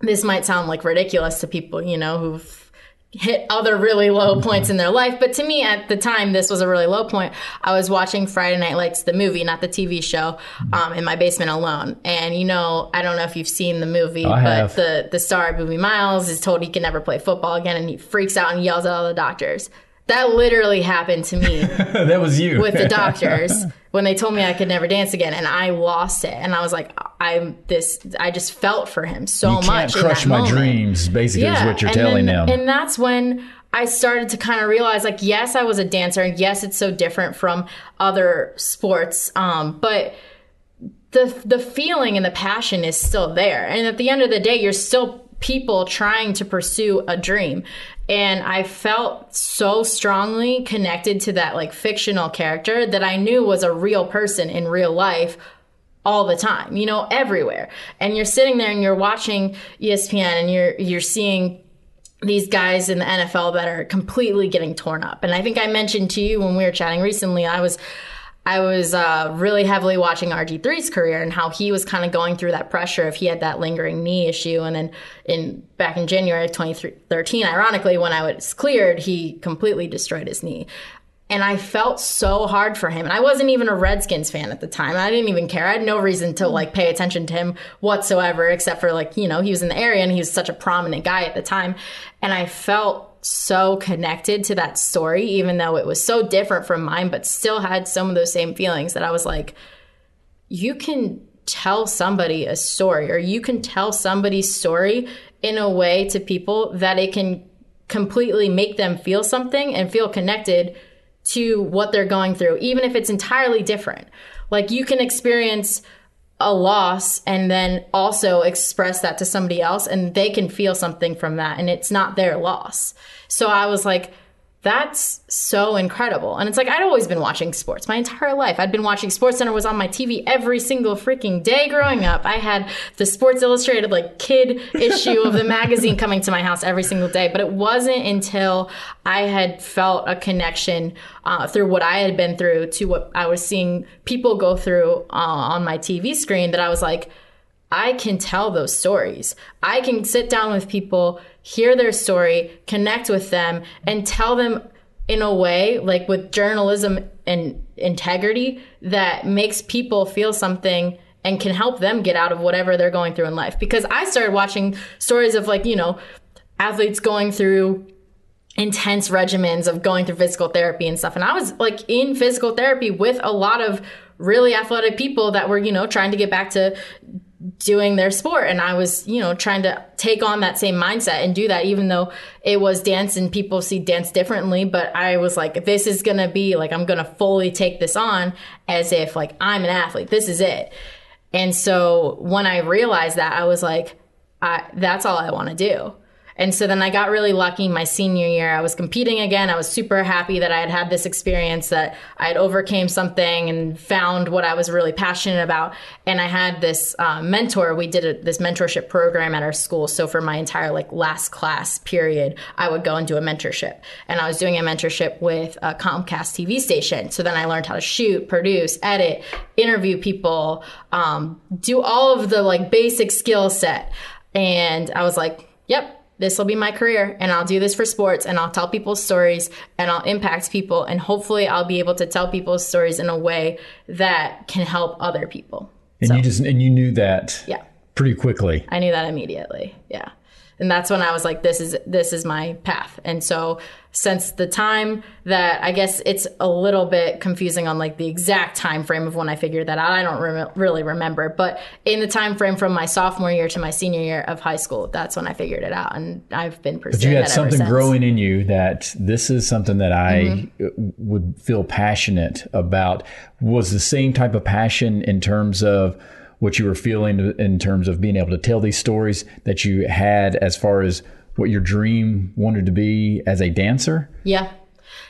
This might sound like ridiculous to people, you know, who've hit other really low points in their life. But to me, at the time, this was a really low point. I was watching Friday Night Lights, the movie, not the TV show, um, in my basement alone. And you know, I don't know if you've seen the movie, I but have. the the star Boobie Miles is told he can never play football again, and he freaks out and yells at all the doctors. That literally happened to me that was you with the doctors when they told me I could never dance again, and I lost it. And I was like, I'm this. I just felt for him so you much. crush my moment. dreams. Basically, is what you're and telling then- them. And that's when I started to kind of realize, like, yes, I was a dancer, and yes, it's so different from other sports, um, but the the feeling and the passion is still there. And at the end of the day, you're still people trying to pursue a dream. And I felt so strongly connected to that like fictional character that I knew was a real person in real life all the time, you know, everywhere. And you're sitting there and you're watching ESPN and you're you're seeing these guys in the NFL that are completely getting torn up. And I think I mentioned to you when we were chatting recently, I was I was uh, really heavily watching RG3's career and how he was kind of going through that pressure if he had that lingering knee issue. And then in back in January of 2013, ironically, when I was cleared, he completely destroyed his knee. And I felt so hard for him. And I wasn't even a Redskins fan at the time. I didn't even care. I had no reason to like pay attention to him whatsoever, except for like, you know, he was in the area and he was such a prominent guy at the time. And I felt so connected to that story, even though it was so different from mine, but still had some of those same feelings that I was like, you can tell somebody a story or you can tell somebody's story in a way to people that it can completely make them feel something and feel connected to what they're going through, even if it's entirely different. Like you can experience a loss and then also express that to somebody else and they can feel something from that and it's not their loss. So I was like, that's so incredible. And it's like I'd always been watching sports my entire life. I'd been watching SportsCenter was on my TV every single freaking day growing up. I had the Sports Illustrated like kid issue of the magazine coming to my house every single day. But it wasn't until I had felt a connection uh, through what I had been through to what I was seeing people go through uh, on my TV screen that I was like, I can tell those stories. I can sit down with people, hear their story, connect with them, and tell them in a way, like with journalism and integrity, that makes people feel something and can help them get out of whatever they're going through in life. Because I started watching stories of, like, you know, athletes going through intense regimens of going through physical therapy and stuff. And I was like in physical therapy with a lot of really athletic people that were, you know, trying to get back to doing their sport and I was, you know, trying to take on that same mindset and do that even though it was dance and people see dance differently, but I was like this is to be like I'm to fully take this on as if like I'm an athlete. This is it. And so when I realized that I was like I, that's all I want to do. And so then I got really lucky my senior year. I was competing again. I was super happy that I had had this experience that I had overcame something and found what I was really passionate about. And I had this uh, mentor. We did a, this mentorship program at our school. So for my entire like last class period, I would go and do a mentorship. And I was doing a mentorship with a Comcast TV station. So then I learned how to shoot, produce, edit, interview people, um, do all of the like basic skill set. And I was like, yep, this will be my career and I'll do this for sports and I'll tell people's stories and I'll impact people and hopefully I'll be able to tell people's stories in a way that can help other people. And so, you just and you knew that yeah. pretty quickly. I knew that immediately. Yeah and that's when I was like, this is this is my path. And so since the time that I guess it's a little bit confusing on like the exact time frame of when I figured that out, I don't re- really remember. But in the time frame from my sophomore year to my senior year of high school, that's when I figured it out, and I've been pursuing. But you had something growing in you that this is something that I mm-hmm. would feel passionate about. Was the same type of passion in terms of what you were feeling in terms of being able to tell these stories that you had as far as what your dream wanted to be as a dancer? Yeah.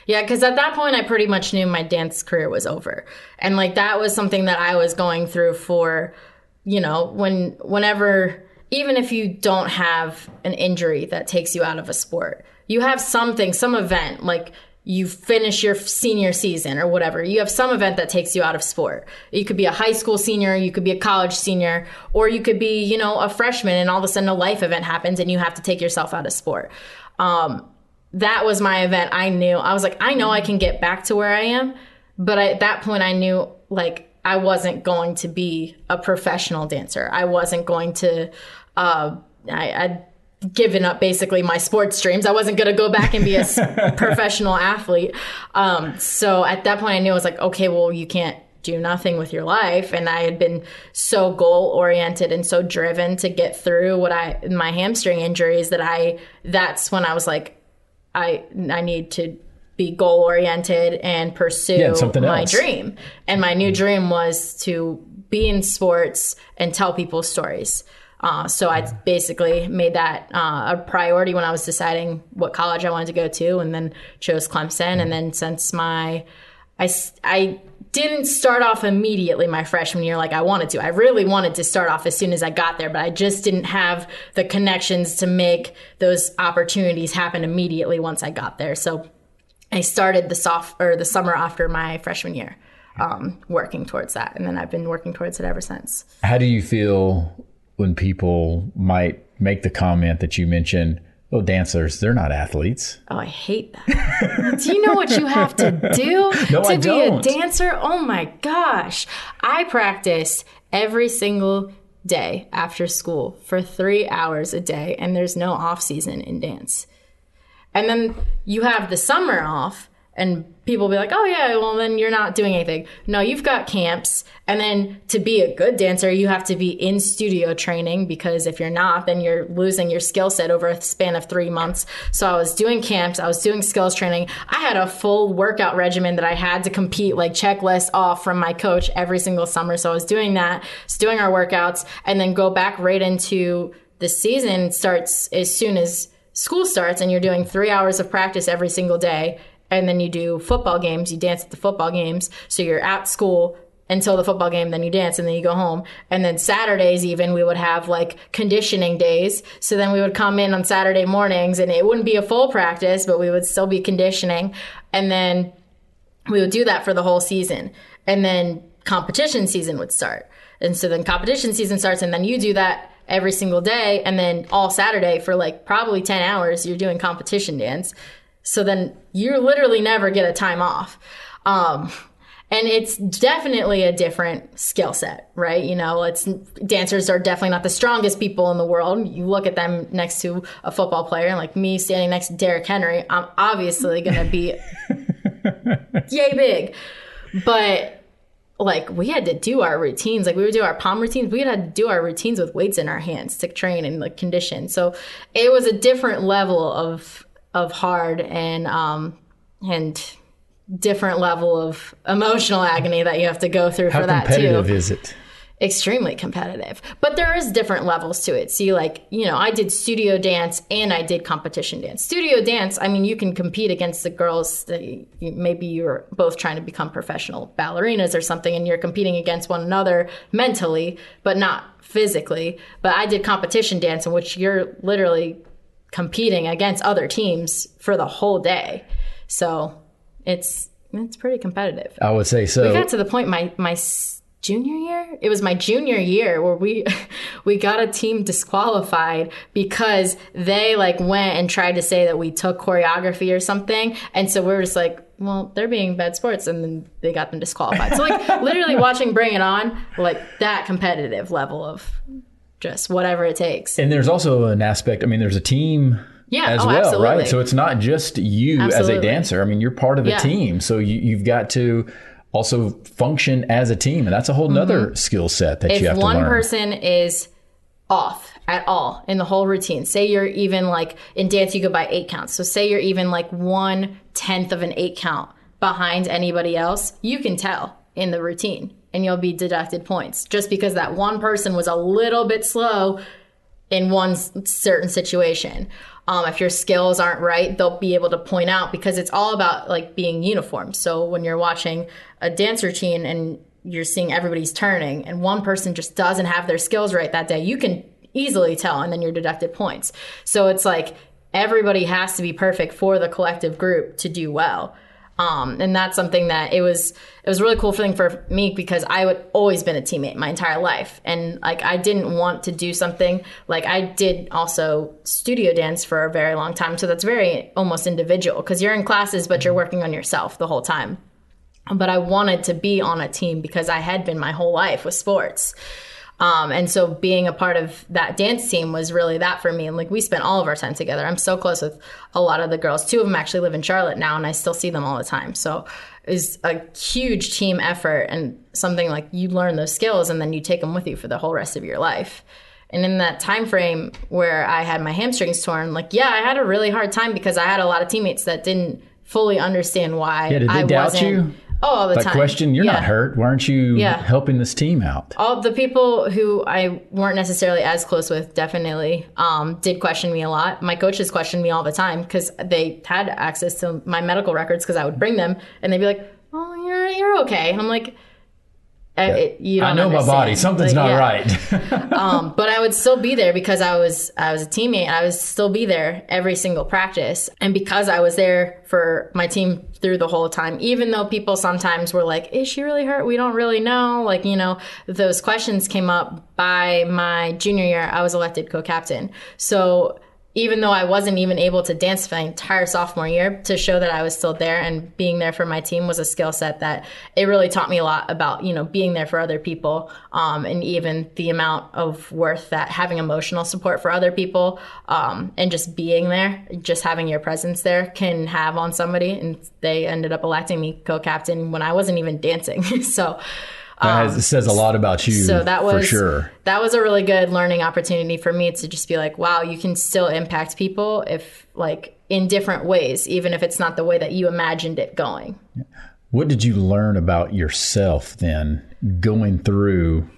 Yeah, because at that point, I pretty much knew my dance career was over. And like that was something that I was going through for, you know, when, whenever, even if you don't have an injury that takes you out of a sport, you have something, some event, like you finish your senior season or whatever. You have some event that takes you out of sport. You could be a high school senior, you could be a college senior, or you could be, you know, a freshman and all of a sudden a life event happens and you have to take yourself out of sport. Um, that was my event. I knew, I was like, I know I can get back to where I am. But at that point, I knew like I wasn't going to be a professional dancer. I wasn't going to, uh, I, I given up basically my sports dreams. I wasn't going to go back and be a professional athlete. Um, so at that point, I knew I was like, okay, well, you can't do nothing with your life. And I had been so goal oriented and so driven to get through what I, my hamstring injuries that I, that's when I was like, I, I need to be goal oriented and pursue yeah, my else. dream. And my new dream was to be in sports and tell people stories. Uh, so I basically made that uh, a priority when I was deciding what college I wanted to go to, and then chose Clemson. And then since my, I, I didn't start off immediately my freshman year like I wanted to. I really wanted to start off as soon as I got there, but I just didn't have the connections to make those opportunities happen immediately once I got there. So I started the soft or the summer after my freshman year. Um, working towards that, and then I've been working towards it ever since. How do you feel when people might make the comment that you mentioned, oh, dancers, they're not athletes. Oh, I hate that. do you know what you have to do no, to I be don't. a dancer? Oh my gosh. I practice every single day after school for three hours a day, and there's no off season in dance. And then you have the summer off and people be like, oh, yeah, well, then you're not doing anything. No, you've got camps. And then to be a good dancer, you have to be in studio training because if you're not, then you're losing your skill set over a span of three months. So I was doing camps, I was doing skills training. I had a full workout regimen that I had to compete, like checklist off from my coach every single summer. So I was doing that, was doing our workouts, and then go back right into the season starts as soon as school starts and you're doing three hours of practice every single day and then you do football games. You dance at the football games. So you're at school until the football game, then you dance and then you go home. And then Saturdays, even, we would have like conditioning days. So then we would come in on Saturday mornings and it wouldn't be a full practice, but we would still be conditioning. And then we would do that for the whole season. And then competition season would start. And so then competition season starts, and then you do that every single day. And then all Saturday for like probably 10 hours, you're doing competition dance. So then you literally never get a time off. Um, and it's definitely a different skill set, right? You know, it's dancers are definitely not the strongest people in the world. You look at them next to a football player, and like me standing next to Derrick Henry, I'm obviously going to be yay big. But like we had to do our routines like we would do our pom routines we had to do our routines with weights in our hands to train and like condition so it was a different level of of hard and um and different level of emotional agony that you have to go through How for that too. competitive is it? extremely competitive. But there is different levels to it. See like you know i did studio dance and i did competition dance. Studio dance i mean you can compete against the girls that you, maybe you're both trying to become professional ballerinas or something and you're competing against one another mentally but not physically. But i did competition dance in which you're literally competing against other teams for the whole day. So it's it's pretty competitive. I would say so. we got to the point my my junior year? It was my junior year where we we got a team disqualified because they like went and tried to say that we took choreography or something. And so we were just like well they're being bad sports. And then they got them disqualified. So like literally watching bring it on like that competitive level of just whatever it takes and there's also an aspect. I mean, there's a team Yeah, as oh, well, absolutely. right? So it's not just you as a dancer. I mean, you're part of a Yeah. team, so you, you've got to also function as a team, and that's a whole nother skill set that you Mm-hmm. if one person is off at all in the whole routine say you're even like in dance you go by eight counts so say you're even like one tenth of an eight count behind anybody else you can tell in the routine and you'll be deducted points just because that one person was a little bit slow in one certain situation. Um, if your skills aren't right, they'll be able to point out because it's all about like being uniform. So when you're watching a dance routine and you're seeing everybody's turning and one person just doesn't have their skills right that day, you can easily tell and then you're deducted points. So it's like everybody has to be perfect for the collective group to do well. Um, and that's something that it was it was really cool feeling for me because I would always been a teammate my entire life. And like I didn't want to do something. Like I did also studio dance for a very long time. So that's very almost individual because you're in classes but you're working on yourself the whole time. But I wanted to be on a team because I had been my whole life with sports. Um, and so being a part of that dance team was really that for me. And like we spent all of our time together. I'm so close with a lot of the girls. Two of them actually live in Charlotte now, and I still see them all the time. So it's a huge team effort and something like you learn those skills and then you take them with you for the whole rest of your life. And in that time frame where I had my hamstrings torn, like yeah, I had a really hard time because I had a lot of teammates that didn't fully understand why Yeah, did they I doubt wasn't. you? Oh, all the time. question, you're Yeah. not hurt. Why aren't you Yeah. helping this team out? All the people who I weren't necessarily as close with definitely um, did question me a lot. My coaches questioned me all the time because they had access to my medical records because I would bring them and they'd be like, "Oh, you're you're okay," and I'm like. "Uh, it- you I know my body. Something's Like, not yeah. right. um, but I would still be there because I was I was a teammate. I would still be there every single practice, and because I was there for my team through the whole time. Even though people sometimes were like, "Is she really hurt?" We don't really know. Like you know, those questions came up by my junior year. I was elected co-captain, so even though I wasn't even able to dance for my entire sophomore year, to show that I was still there and being there for my team was a skill set that it really taught me a lot about, you know, being there for other people, um, and even the amount of worth that having emotional support for other people, um, and just being there, just having your presence there can have on somebody. And they ended up electing me co-captain when I wasn't even dancing. so. That has- um, says a lot about you So that was for sure. that was a really good learning opportunity for me to just be like, wow, you can still impact people if like in different ways, even if it's not the way that you imagined it going. What did you learn about yourself then going through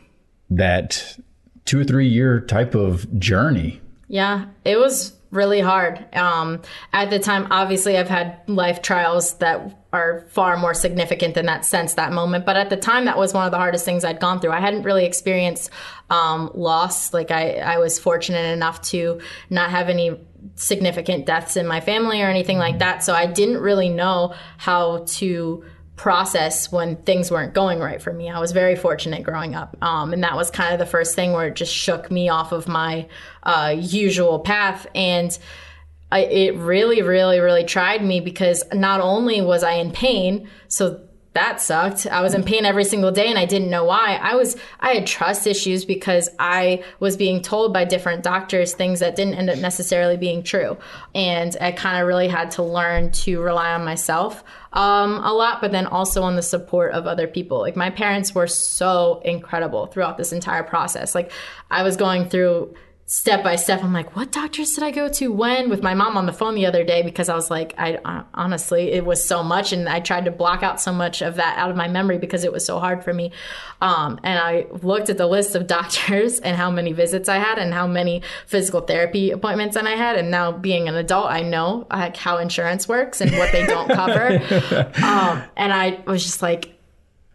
that two or three year type of journey? Yeah, it was really hard. Um, at the time, obviously, I've had life trials that are far more significant than that sense, that moment. But at the time, that was one of the hardest things I'd gone through. I hadn't really experienced um, loss. Like, I, I was fortunate enough to not have any significant deaths in my family or anything like that. So I didn't really know how to process when things weren't going right for me. I was very fortunate growing up. Um, and that was kind of the first thing where it just shook me off of my uh, usual path. And I, it really, really, really tried me because not only was I in pain, so that sucked. I was in pain every single day and I didn't know why. I was I had trust issues because I was being told by different doctors things that didn't end up necessarily being true. And I kind of really had to learn to rely on myself um, a lot, but then also on the support of other people. Like my parents were so incredible throughout this entire process. Like I was going through step by step. I'm like, what doctors did I go to when? With my mom on the phone the other day because I was like, I uh, honestly, it was so much, and I tried to block out so much of that out of my memory because it was so hard for me. Um, and I looked at the list of doctors and how many visits I had and how many physical therapy appointments and I had. And now being an adult, I know like how insurance works and what they don't cover. um, and I was just like,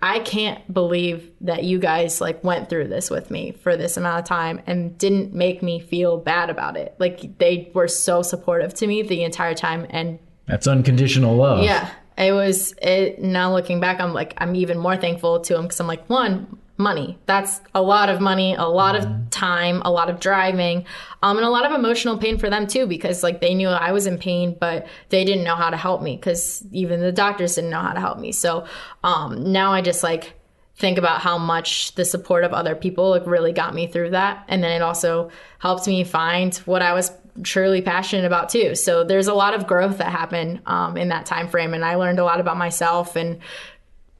I can't believe that you guys like went through this with me for this amount of time and didn't make me feel bad about it. Like they were so supportive to me the entire time and that's unconditional love. Yeah. It was it now looking back I'm like I'm even more thankful to them cuz I'm like one money. That's a lot of money, a lot of time, a lot of driving, um, and a lot of emotional pain for them too, because like they knew I was in pain, but they didn't know how to help me because even the doctors didn't know how to help me. So um, now I just like think about how much the support of other people like really got me through that, and then it also helped me find what I was truly passionate about too. So there's a lot of growth that happened um, in that time frame, and I learned a lot about myself and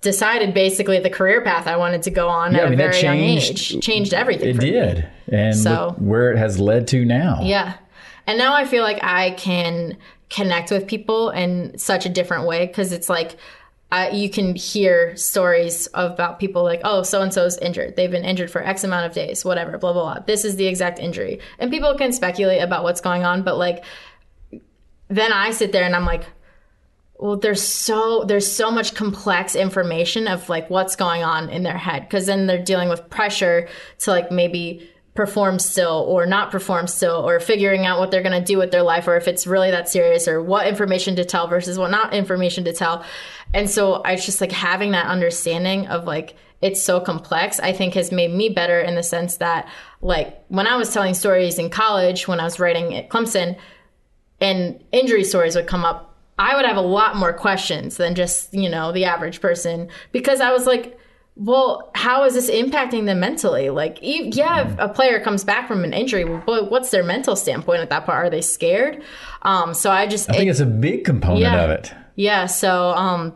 decided basically the career path I wanted to go on yeah, at I mean, a very changed, young age. Changed everything. It did. Me. And so, where it has led to now. Yeah. And now I feel like I can connect with people in such a different way because it's like uh, you can hear stories about people like, oh, so and so is injured. They've been injured for X amount of days, whatever, blah, blah, blah. This is the exact injury. And people can speculate about what's going on, but like, then I sit there and I'm like, well there's so there's so much complex information of like what's going on in their head because then they're dealing with pressure to like maybe perform still or not perform still or figuring out what they're going to do with their life or if it's really that serious or what information to tell versus what not information to tell. And so i just like having that understanding of like it's so complex i think has made me better in the sense that like when i was telling stories in college when i was writing at clemson and injury stories would come up I would have a lot more questions than just, you know, the average person because I was like, well, how is this impacting them mentally? Like, yeah, if a player comes back from an injury, well, what's their mental standpoint at that part? Are they scared? Um, so I just, I think it, it's a big component yeah, of it. Yeah. So, um,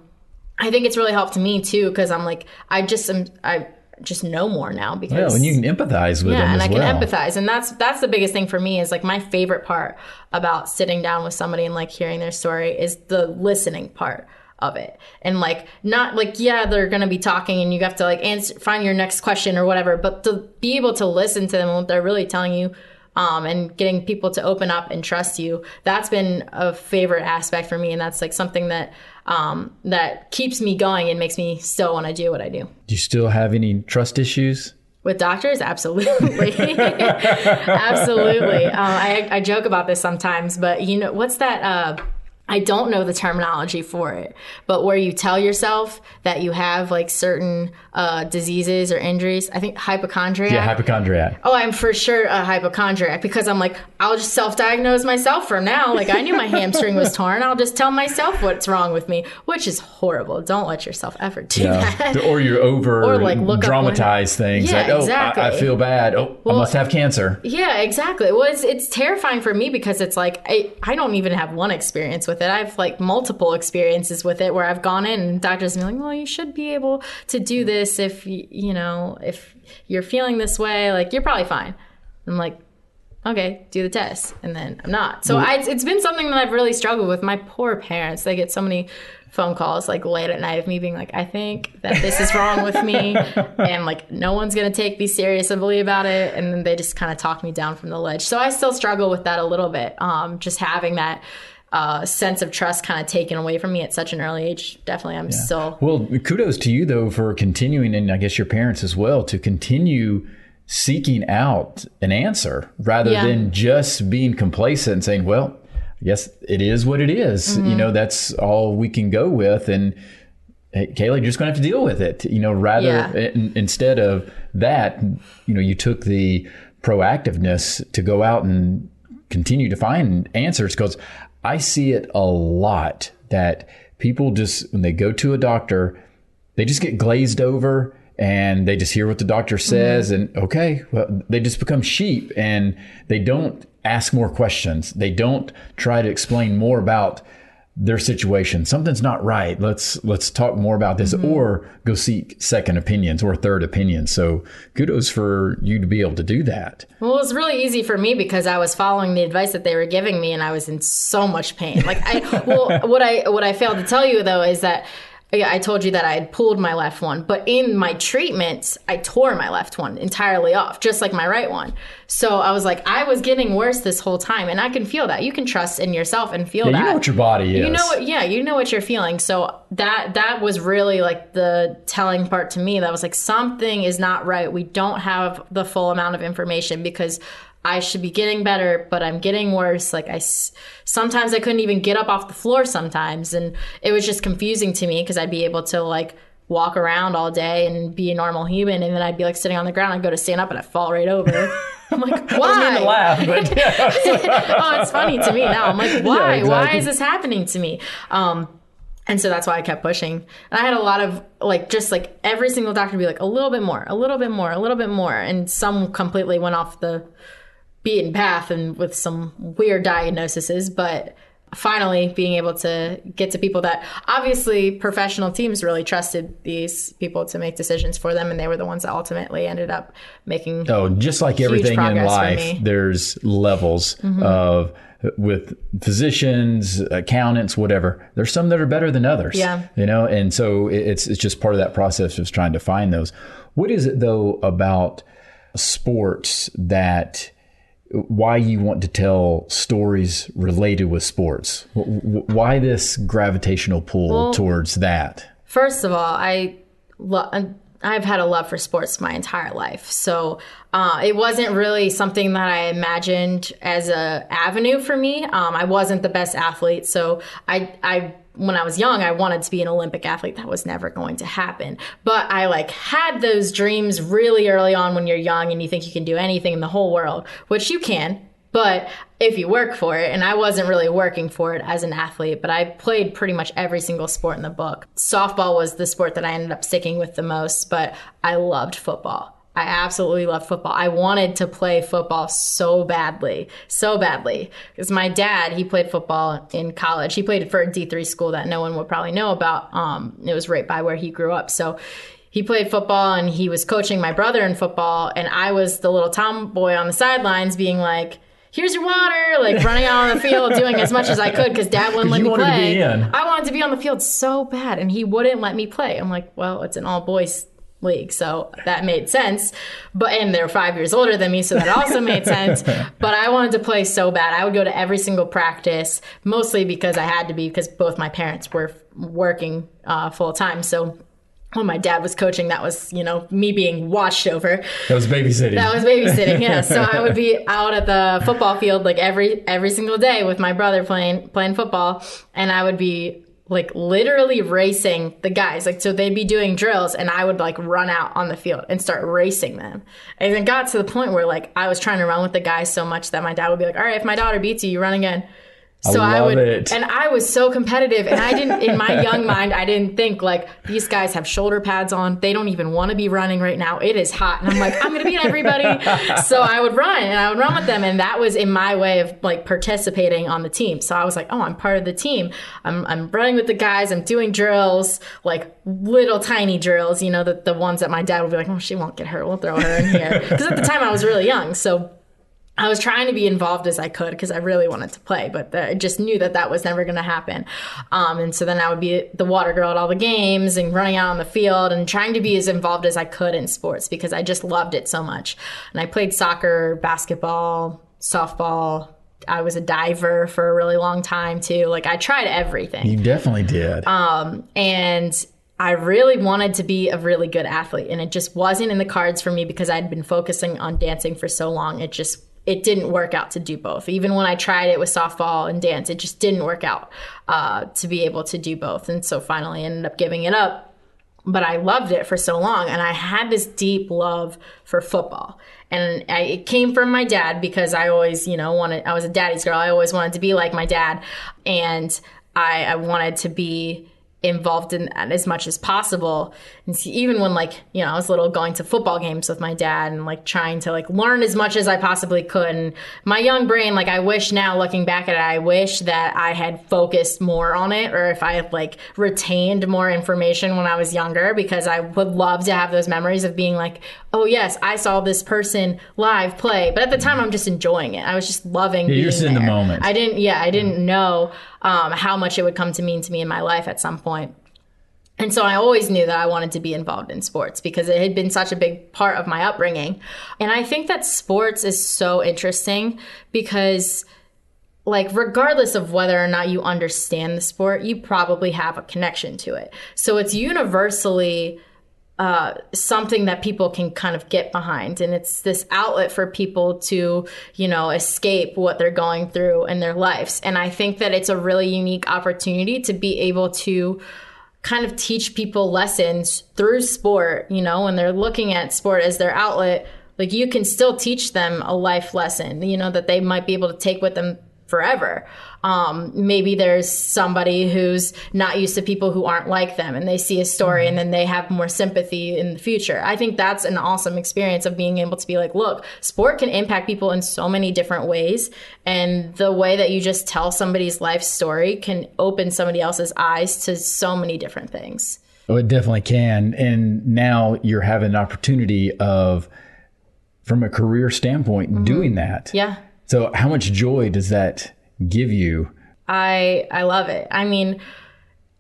I think it's really helped me too because I'm like, I just am, I just know more now because yeah, when you can empathize with yeah, and I can well. empathize, and that's that's the biggest thing for me is like my favorite part about sitting down with somebody and like hearing their story is the listening part of it and like not like yeah they're gonna be talking and you have to like answer find your next question or whatever but to be able to listen to them what they're really telling you um, and getting people to open up and trust you that's been a favorite aspect for me and that's like something that um, that keeps me going and makes me still want to do what I do. Do you still have any trust issues? With doctors, absolutely, absolutely. Uh, I, I joke about this sometimes, but you know what's that? Uh, I don't know the terminology for it, but where you tell yourself that you have like certain uh, diseases or injuries. I think hypochondriac. Yeah, hypochondriac. Oh, I'm for sure a hypochondriac because I'm like, I'll just self diagnose myself from now. Like, I knew my hamstring was torn. I'll just tell myself what's wrong with me, which is horrible. Don't let yourself ever do yeah. that. Or you're over or like look dramatize things. Yeah, like, oh, exactly. I, I, feel bad. Oh, well, I must have cancer. Yeah, exactly. Well, it's, it's terrifying for me because it's like, I, I don't even have one experience with with it. I've like multiple experiences with it where I've gone in and doctors are like, well, you should be able to do this if you, you know, if you're feeling this way, like you're probably fine. I'm like, okay, do the test. And then I'm not. So I, it's been something that I've really struggled with. My poor parents, they get so many phone calls like late at night of me being like, I think that this is wrong with me. and like, no one's going to take me seriously about it. And then they just kind of talk me down from the ledge. So I still struggle with that a little bit. Um, just having that uh, sense of trust kind of taken away from me at such an early age. Definitely, I'm yeah. still. Well, kudos to you though for continuing, and I guess your parents as well, to continue seeking out an answer rather yeah. than just being complacent and saying, "Well, yes, it is what it is. Mm-hmm. You know, that's all we can go with." And hey, Kayla, you're just going to have to deal with it. You know, rather yeah. in, instead of that, you know, you took the proactiveness to go out and continue to find answers because I see it a lot that people just, when they go to a doctor, they just get glazed over and they just hear what the doctor says Mm-hmm. and okay, well, they just become sheep and they don't ask more questions. They don't try to explain more about their situation. Something's not right. Let's let's talk more about this Mm-hmm. or go seek second opinions or third opinions. So kudos for you to be able to do that. Well, it was really easy for me because I was following the advice that they were giving me, and I was in so much pain. Like I, well, what I what I failed to tell you though is that I told you that I had pulled my left one, but in my treatment, I tore my left one entirely off, just like my right one. So I was like, I was getting worse this whole time, and I can feel that. You can trust in yourself and feel Yeah, that. you know what your body is. You know what? Yeah, you know what you're feeling. So that that was really like the telling part to me. That was like something is not right. We don't have the full amount of information because I should be getting better, but I'm getting worse. Like I sometimes I couldn't even get up off the floor sometimes, and it was just confusing to me because I'd be able to like walk around all day and be a normal human, and then I'd be like sitting on the ground. I'd go to stand up and I'd fall right over. I'm like, why? laugh, but yeah. oh, it's funny to me now. I'm like, why? exactly. Why is this happening to me? Um, and so that's why I kept pushing. And I had a lot of like, just like every single doctor would be like, a little bit more, a little bit more, a little bit more. And some completely went off the beaten path and with some weird diagnoses. But finally being able to get to people that obviously professional teams really trusted these people to make decisions for them. And they were the ones that ultimately ended up making Oh, just like everything in life. Mm-hmm. there's levels of with physicians, accountants, whatever. There's some that are better than others. Yeah. You know, and so it's it's just part of that process of trying to find those. What is it though about sports that why you want to tell stories related with sports? Why this gravitational pull towards that? First of all, I lo- I've had a love for sports my entire life, so uh, it wasn't really something that I imagined as a avenue for me. Um, I wasn't the best athlete, so I I when I was young, I wanted to be an Olympic athlete. That was never going to happen. But I like had those dreams really early on when you're young and you think you can do anything in the whole world, which you can. But if you work for it, and I wasn't really working for it as an athlete, but I played pretty much every single sport in the book. Softball was the sport that I ended up sticking with the most, but I loved football. I absolutely loved football. I wanted to play football so badly, so badly. Because my dad, he played football in college. He played for a D3 school that no one would probably know about. Um, it was right by where he grew up. So he played football and he was coaching my brother in football. And I was the little tomboy on the sidelines being like, here's your water, like running out on the field, doing as much as I could because dad wouldn't let You me play. be in. I wanted to be on the field so bad, and he wouldn't let me play. I'm like, well, it's an all boys league, so that made sense. But and they're five years older than me, so that also made sense. But I wanted to play so bad. I would go to every single practice, mostly because I had to be because both my parents were working uh, full time. So when my dad was coaching, that was you know me being watched over. That was babysitting. That was babysitting, yeah. So I would be out at the football field like every every single day with my brother playing playing football, and I would be like literally racing the guys. Like so they'd be doing drills, and I would like run out on the field and start racing them. And it got to the point where like I was trying to run with the guys so much that my dad would be like, "All right, if my daughter beats you, you run again." So I, love would, it. and I was so competitive, and I didn't, in my young mind, I didn't think like these guys have shoulder pads on. They don't even want to be running right now. It is hot, and I'm like, I'm gonna beat everybody. so I would run, and I would run with them, and that was in my way of like participating on the team. So I was like, oh, I'm part of the team. I'm, I'm running with the guys. I'm doing drills, like little tiny drills. You know, the the ones that my dad would be like, oh, she won't get hurt. We'll throw her in here because at the time I was really young. So. I was trying to be involved as I could because I really wanted to play, but I just knew that that was never going to happen. Um, and so then I would be the water girl at all the games and running out on the field and trying to be as involved as I could in sports because I just loved it so much. And I played soccer, basketball, softball. I was a diver for a really long time too. Like I tried everything you definitely did. and I really wanted to be a really good athlete and it just wasn't in the cards for me because I'd been focusing on dancing for so long it just it didn't work out to do both even when I tried it with softball and dance it just didn't work out uh, to be able to do both and so finally ended up giving it up but I loved it for so long and I had this deep love for football. And I, it came from my dad because I always, you know, wanted, I was a daddy's girl. I always wanted to be like my dad. And I, I wanted to be involved in that as much as possible. And see, even when like, you know, I was little going to football games with my dad and like trying to like learn as much as I possibly could. And my young brain, like I wish now looking back at it, I wish that I had focused more on it or if I had like retained more information when I was younger because I would love to have those memories of being like, oh yes, I saw this person live play. But at the time I'm just enjoying it. I was just loving yeah, being You're just in the moment. I didn't yeah, I didn't know um, how much it would come to mean to me in my life at some point. And so I always knew that I wanted to be involved in sports because it had been such a big part of my upbringing. And I think that sports is so interesting because like regardless of whether or not you understand the sport, you probably have a connection to it. So it's universally uh, something that people can kind of get behind. And it's this outlet for people to, you know, escape what they're going through in their lives. And I think that it's a really unique opportunity to be able to kind of teach people lessons through sport, you know, when they're looking at sport as their outlet. Like you can still teach them a life lesson, you know, that they might be able to take with them forever. Um, maybe there's somebody who's not used to people who aren't like them and they see a story and then they have more sympathy in the future. I think that's an awesome experience of being able to be like, look, sport can impact people in so many different ways. And the way that you just tell somebody's life story can open somebody else's eyes to so many different things. Oh, it definitely can. And now you're having an opportunity of, from a career standpoint, doing that. Yeah. So, how much joy does that give you? I I love it. I mean,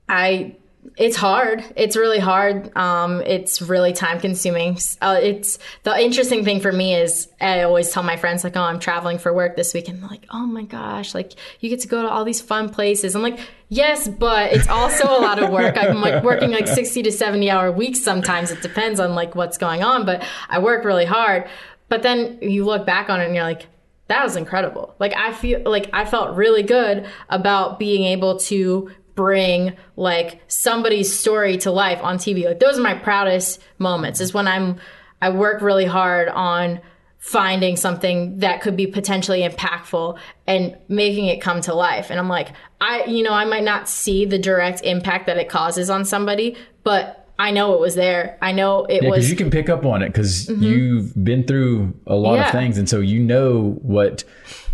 I it's hard. It's really hard. Um, it's really time consuming. Uh, it's the interesting thing for me is I always tell my friends like, "Oh, I'm traveling for work this weekend." They're like, "Oh my gosh, like you get to go to all these fun places." I'm like, "Yes, but it's also a lot of work. I'm like working like 60 to 70 hour weeks sometimes. It depends on like what's going on, but I work really hard." But then you look back on it and you're like, that was incredible. Like I feel like I felt really good about being able to bring like somebody's story to life on TV. Like those are my proudest moments is when I'm I work really hard on finding something that could be potentially impactful and making it come to life. And I'm like, I you know, I might not see the direct impact that it causes on somebody, but I know it was there. I know it Yeah, was because you can pick up on it because you've been through a lot Yeah. of things, and so you know what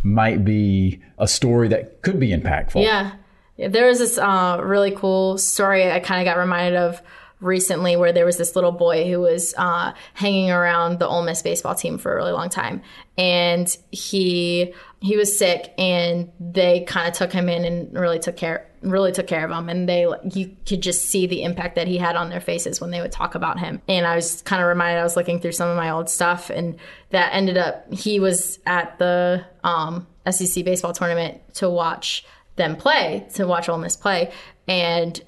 might be a story that could be impactful. Yeah. Yeah, There was this uh, really cool story I kind of got reminded of recently where there was this little boy who was uh, hanging around the Ole Miss baseball team for a really long time. And he he was sick and they kind of took him in and really took care really took care of him and they you could just see the impact that he had on their faces when they would talk about him. And i was kind of reminded i was looking through some of my old stuff and that ended up he was at the um, SEC baseball tournament to watch them play to watch Ole Miss play, and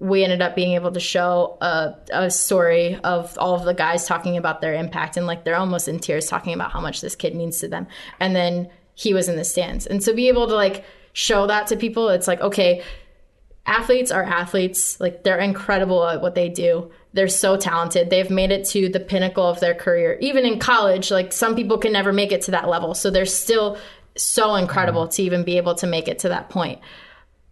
we ended up being able to show a, a story of all of the guys talking about their impact and like they're almost in tears talking about how much this kid means to them. And then he was in the stands, and so be able to like show that to people, it's like okay, athletes are athletes, like they're incredible at what they do. They're so talented. They've made it to the pinnacle of their career. Even in college, like some people can never make it to that level. So they're still so incredible to even be able to make it to that point.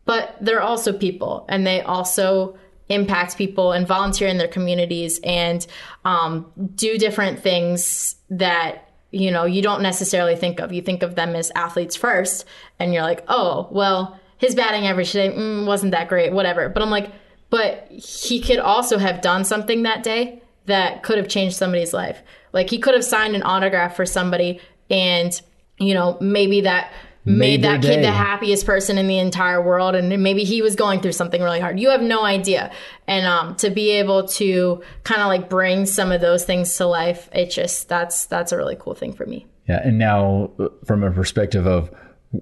But they're also people and they also impact people and volunteer in their communities and um, do different things that you know you don't necessarily think of you think of them as athletes first and you're like oh well his batting average today mm, wasn't that great whatever. But i'm like but he could also have done something that day that could have changed somebody's life. Like he could have signed an autograph for somebody and you know maybe that made, that kid day. the happiest person in the entire world and maybe he was going through something really hard you have no idea and um, to be able to kind of like bring some of those things to life it just that's that's a really cool thing for me Yeah. And now, uh, from a perspective of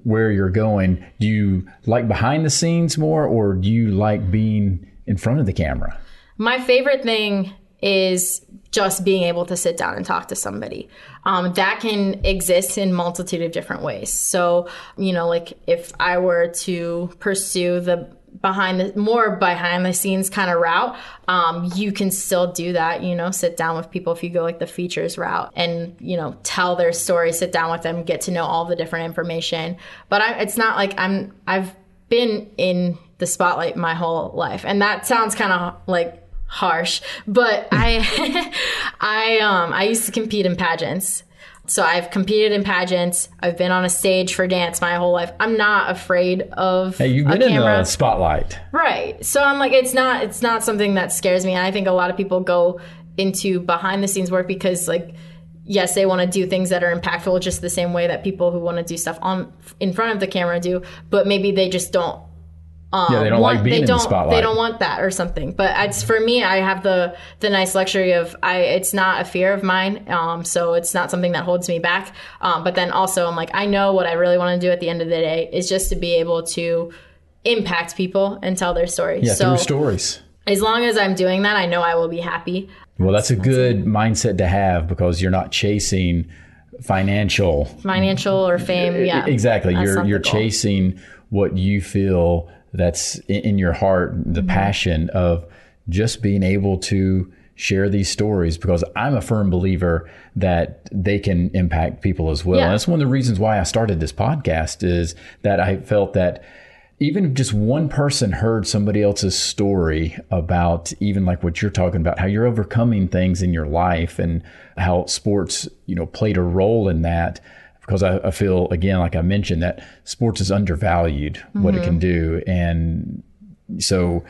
where you're going, do you like behind the scenes more or do you like being in front of the camera? My favorite thing is just being able to sit down and talk to somebody. Um, that can exist in multitude of different ways. So, you know, like if I were to pursue the behind the more behind the scenes kind of route, um, you can still do that. You know, sit down with people if you go like the features route and you know tell their story, sit down with them, get to know all the different information. But I, it's not like I'm I've been in the spotlight my whole life. And that sounds kind of like harsh, but I I um I used to compete in pageants. So I've competed in pageants. I've been on a stage for dance my whole life. I'm not afraid of Hey, you've been in the spotlight. Right. So I'm like, it's not it's not something that scares me. And I think a lot of people go into behind the scenes work because like yes, they want to do things that are impactful just the same way that people who want to do stuff on in front of the camera do, but maybe they just don't um, Yeah, they don't want, like being they in the spotlight. They don't want that or something. But it's for me, I have the the nice luxury of I. It's not a fear of mine, um, so it's not something that holds me back. Um, but then also, I'm like, I know what I really want to do at the end of the day is just to be able to impact people and tell their story. Yeah, so through stories. as long as I'm doing that, I know I will be happy. Well, that's a good mindset to have because you're not chasing financial. Financial or fame, yeah, Exactly. That's You're you're chasing what you feel that's in, your heart, the Mm-hmm. passion of just being able to share these stories because I'm a firm believer that they can impact people as well. Yeah. And that's one of the reasons why I started this podcast is that I felt that even if just one person heard somebody else's story about even like what you're talking about, how you're overcoming things in your life and how sports, you know, played a role in that. Because I, I feel again, like I mentioned, that sports is undervalued what it can do. And so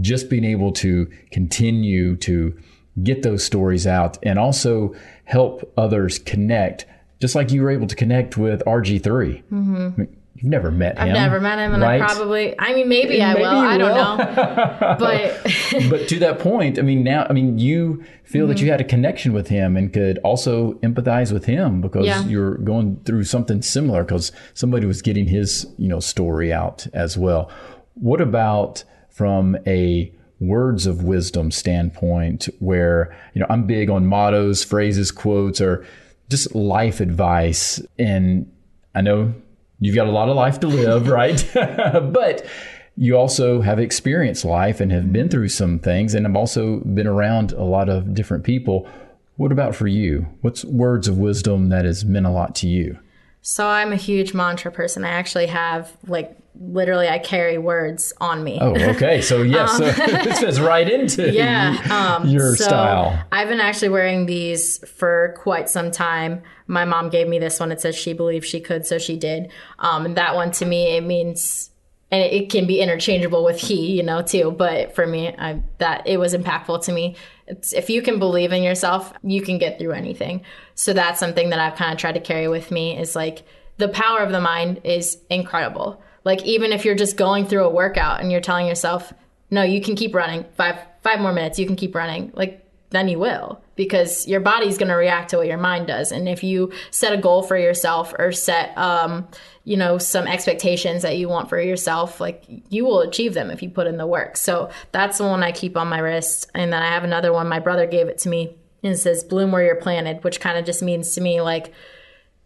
just being able to continue to get those stories out and also help others connect, just like you were able to connect with RG3. Mm-hmm. You've never met him. I've never met him, and right? I probably, I mean, maybe I Maybe will. I don't will. know, but but to that point, I mean, now, I mean, you feel that mm-hmm. you had a connection with him and could also empathize with him because Yeah. you're going through something similar because somebody was getting his, you know, story out as well. What about from a words of wisdom standpoint where, you know, I'm big on mottos, phrases, quotes, or just life advice. And I know you've got a lot of life to live, right? but you also have experienced life and have been through some things and have also been around a lot of different people. What about for you? What's words of wisdom that has meant a lot to you? so I'm a huge mantra person. I actually have like literally, I carry words on me. Oh, okay. So yes, so this fits right into Um, yeah um, your so style. i've been actually wearing these for quite some time. My mom gave me this one. It says she believed she could so she did. Um, and that one to me it means and it, it can be interchangeable with he you know too. But for me I, that it was impactful to me. It's, if you can believe in yourself you can get through anything. So that's something that i've kind of tried to carry with me is like the power of the mind is incredible like even if you're just going through a workout and you're telling yourself no you can keep running. Five five more minutes you can keep running like then you will because your body's going to react to what your mind does. And if you set a goal for yourself or set um you know some expectations that you want for yourself like you will achieve them if you put in the work. So that's the one i keep on my wrist. And then i have another one. My brother gave it to me and it says bloom where you're planted which kind of just means to me like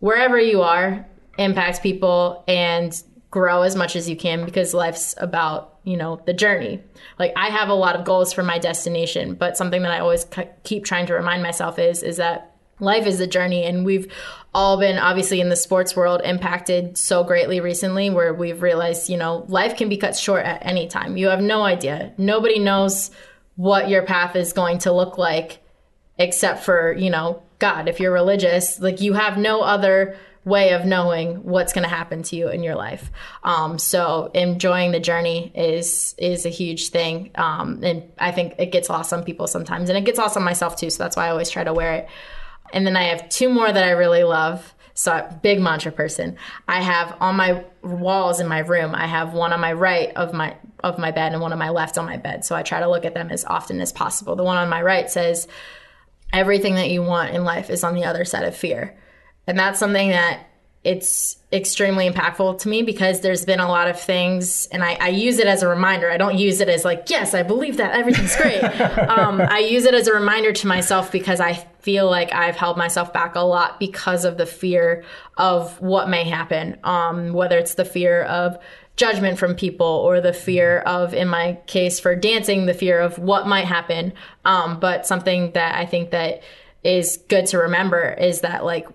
wherever you are, impact people and grow as much as you can because life's about, you know, the journey. Like I have a lot of goals for my destination, but something that I always keep trying to remind myself is is that life is a journey and we've all been obviously in the sports world impacted so greatly recently where we've realized, you know, life can be cut short at any time. You have no idea. Nobody knows what your path is going to look like except for you know god if you're religious like you have no other way of knowing what's going to happen to you in your life. Um, so enjoying the journey is is a huge thing. Um, and i think it gets lost on people sometimes and it gets lost on myself too so that's why i always try to wear it. And then i have two more that i really love. So big mantra person. I have on my walls in my room i have one on my right of my of my bed and one on my left on my bed. So i try to look at them as often as possible. The one on my right says everything that you want in life is on the other side of fear. And that's something that it's extremely impactful to me because there's been a lot of things and I, I use it as a reminder. I don't use it as like, yes, I believe that everything's great. um, I use it as a reminder to myself because I feel like I've held myself back a lot because of the fear of what may happen. Um, whether it's the fear of judgment from people or the fear of in my case for dancing the fear of what might happen um, but something that i think that is good to remember is that like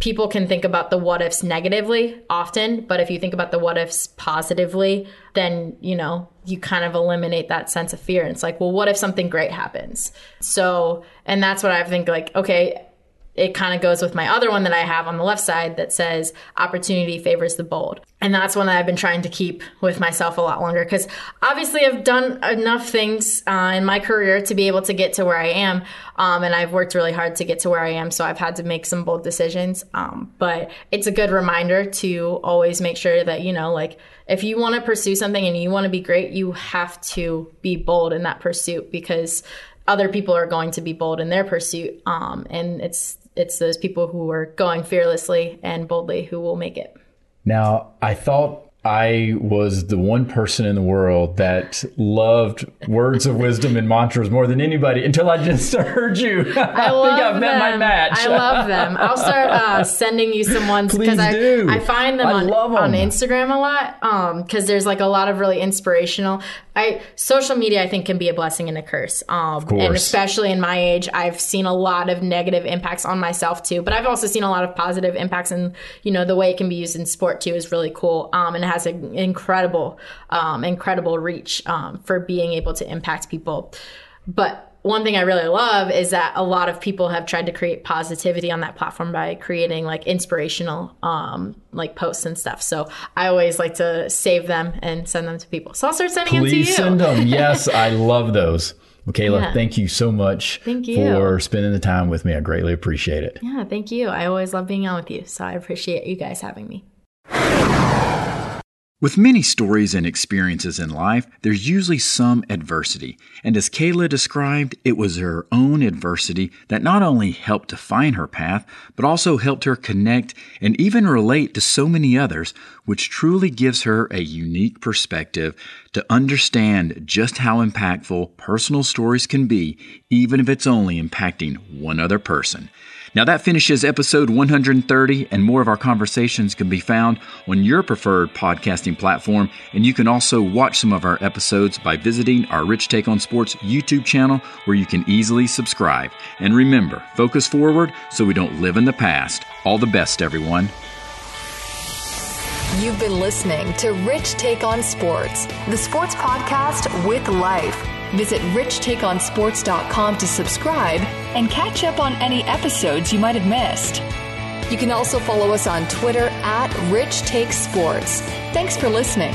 people can think about the what ifs negatively often, but if you think about the what ifs positively, then, you know, you kind of eliminate that sense of fear. And it's like, well, what if something great happens? So, and that's what I think like, okay, it kind of goes with my other one that I have on the left side that says opportunity favors the bold. And that's one that I've been trying to keep with myself a lot longer because obviously I've done enough things uh, in my career to be able to get to where I am. Um, and I've worked really hard to get to where I am. So I've had to make some bold decisions. Um, but it's a good reminder to always make sure that, you know, like if you want to pursue something and you want to be great, you have to be bold in that pursuit because other people are going to be bold in their pursuit. Um, and it's it's those people who are going fearlessly and boldly who will make it. Now, I thought I was the one person in the world that loved words of wisdom and mantras more than anybody until I just heard you. I, I think I've them. met my match. I love them. I'll start uh, sending you some ones because I, I find them, I on, them on Instagram a lot because um, there's like a lot of really inspirational. I social media I think can be a blessing and a curse. Um, and especially in my age, I've seen a lot of negative impacts on myself too. But I've also seen a lot of positive impacts, and you know the way it can be used in sport too is really cool. Um, and has an incredible, um, incredible reach um, for being able to impact people. But one thing I really love is that a lot of people have tried to create positivity on that platform by creating like inspirational um, like posts and stuff. So I always like to save them and send them to people. So I'll start sending Please them to you. Please send them. Yes, I love those. Michaela, yeah. thank you so much thank you. for spending the time with me. I greatly appreciate it. Yeah, thank you. I always love being on with you. So I appreciate you guys having me. With many stories and experiences in life, there's usually some adversity. And as Kayla described, it was her own adversity that not only helped define her path, but also helped her connect and even relate to so many others, which truly gives her a unique perspective to understand just how impactful personal stories can be, even if it's only impacting one other person. Now, that finishes episode 130, and more of our conversations can be found on your preferred podcasting platform. And you can also watch some of our episodes by visiting our Rich Take on Sports YouTube channel, where you can easily subscribe. And remember, focus forward so we don't live in the past. All the best, everyone. You've been listening to Rich Take on Sports, the sports podcast with life. Visit richtakeonsports.com to subscribe and catch up on any episodes you might have missed. You can also follow us on Twitter at Rich Sports. Thanks for listening.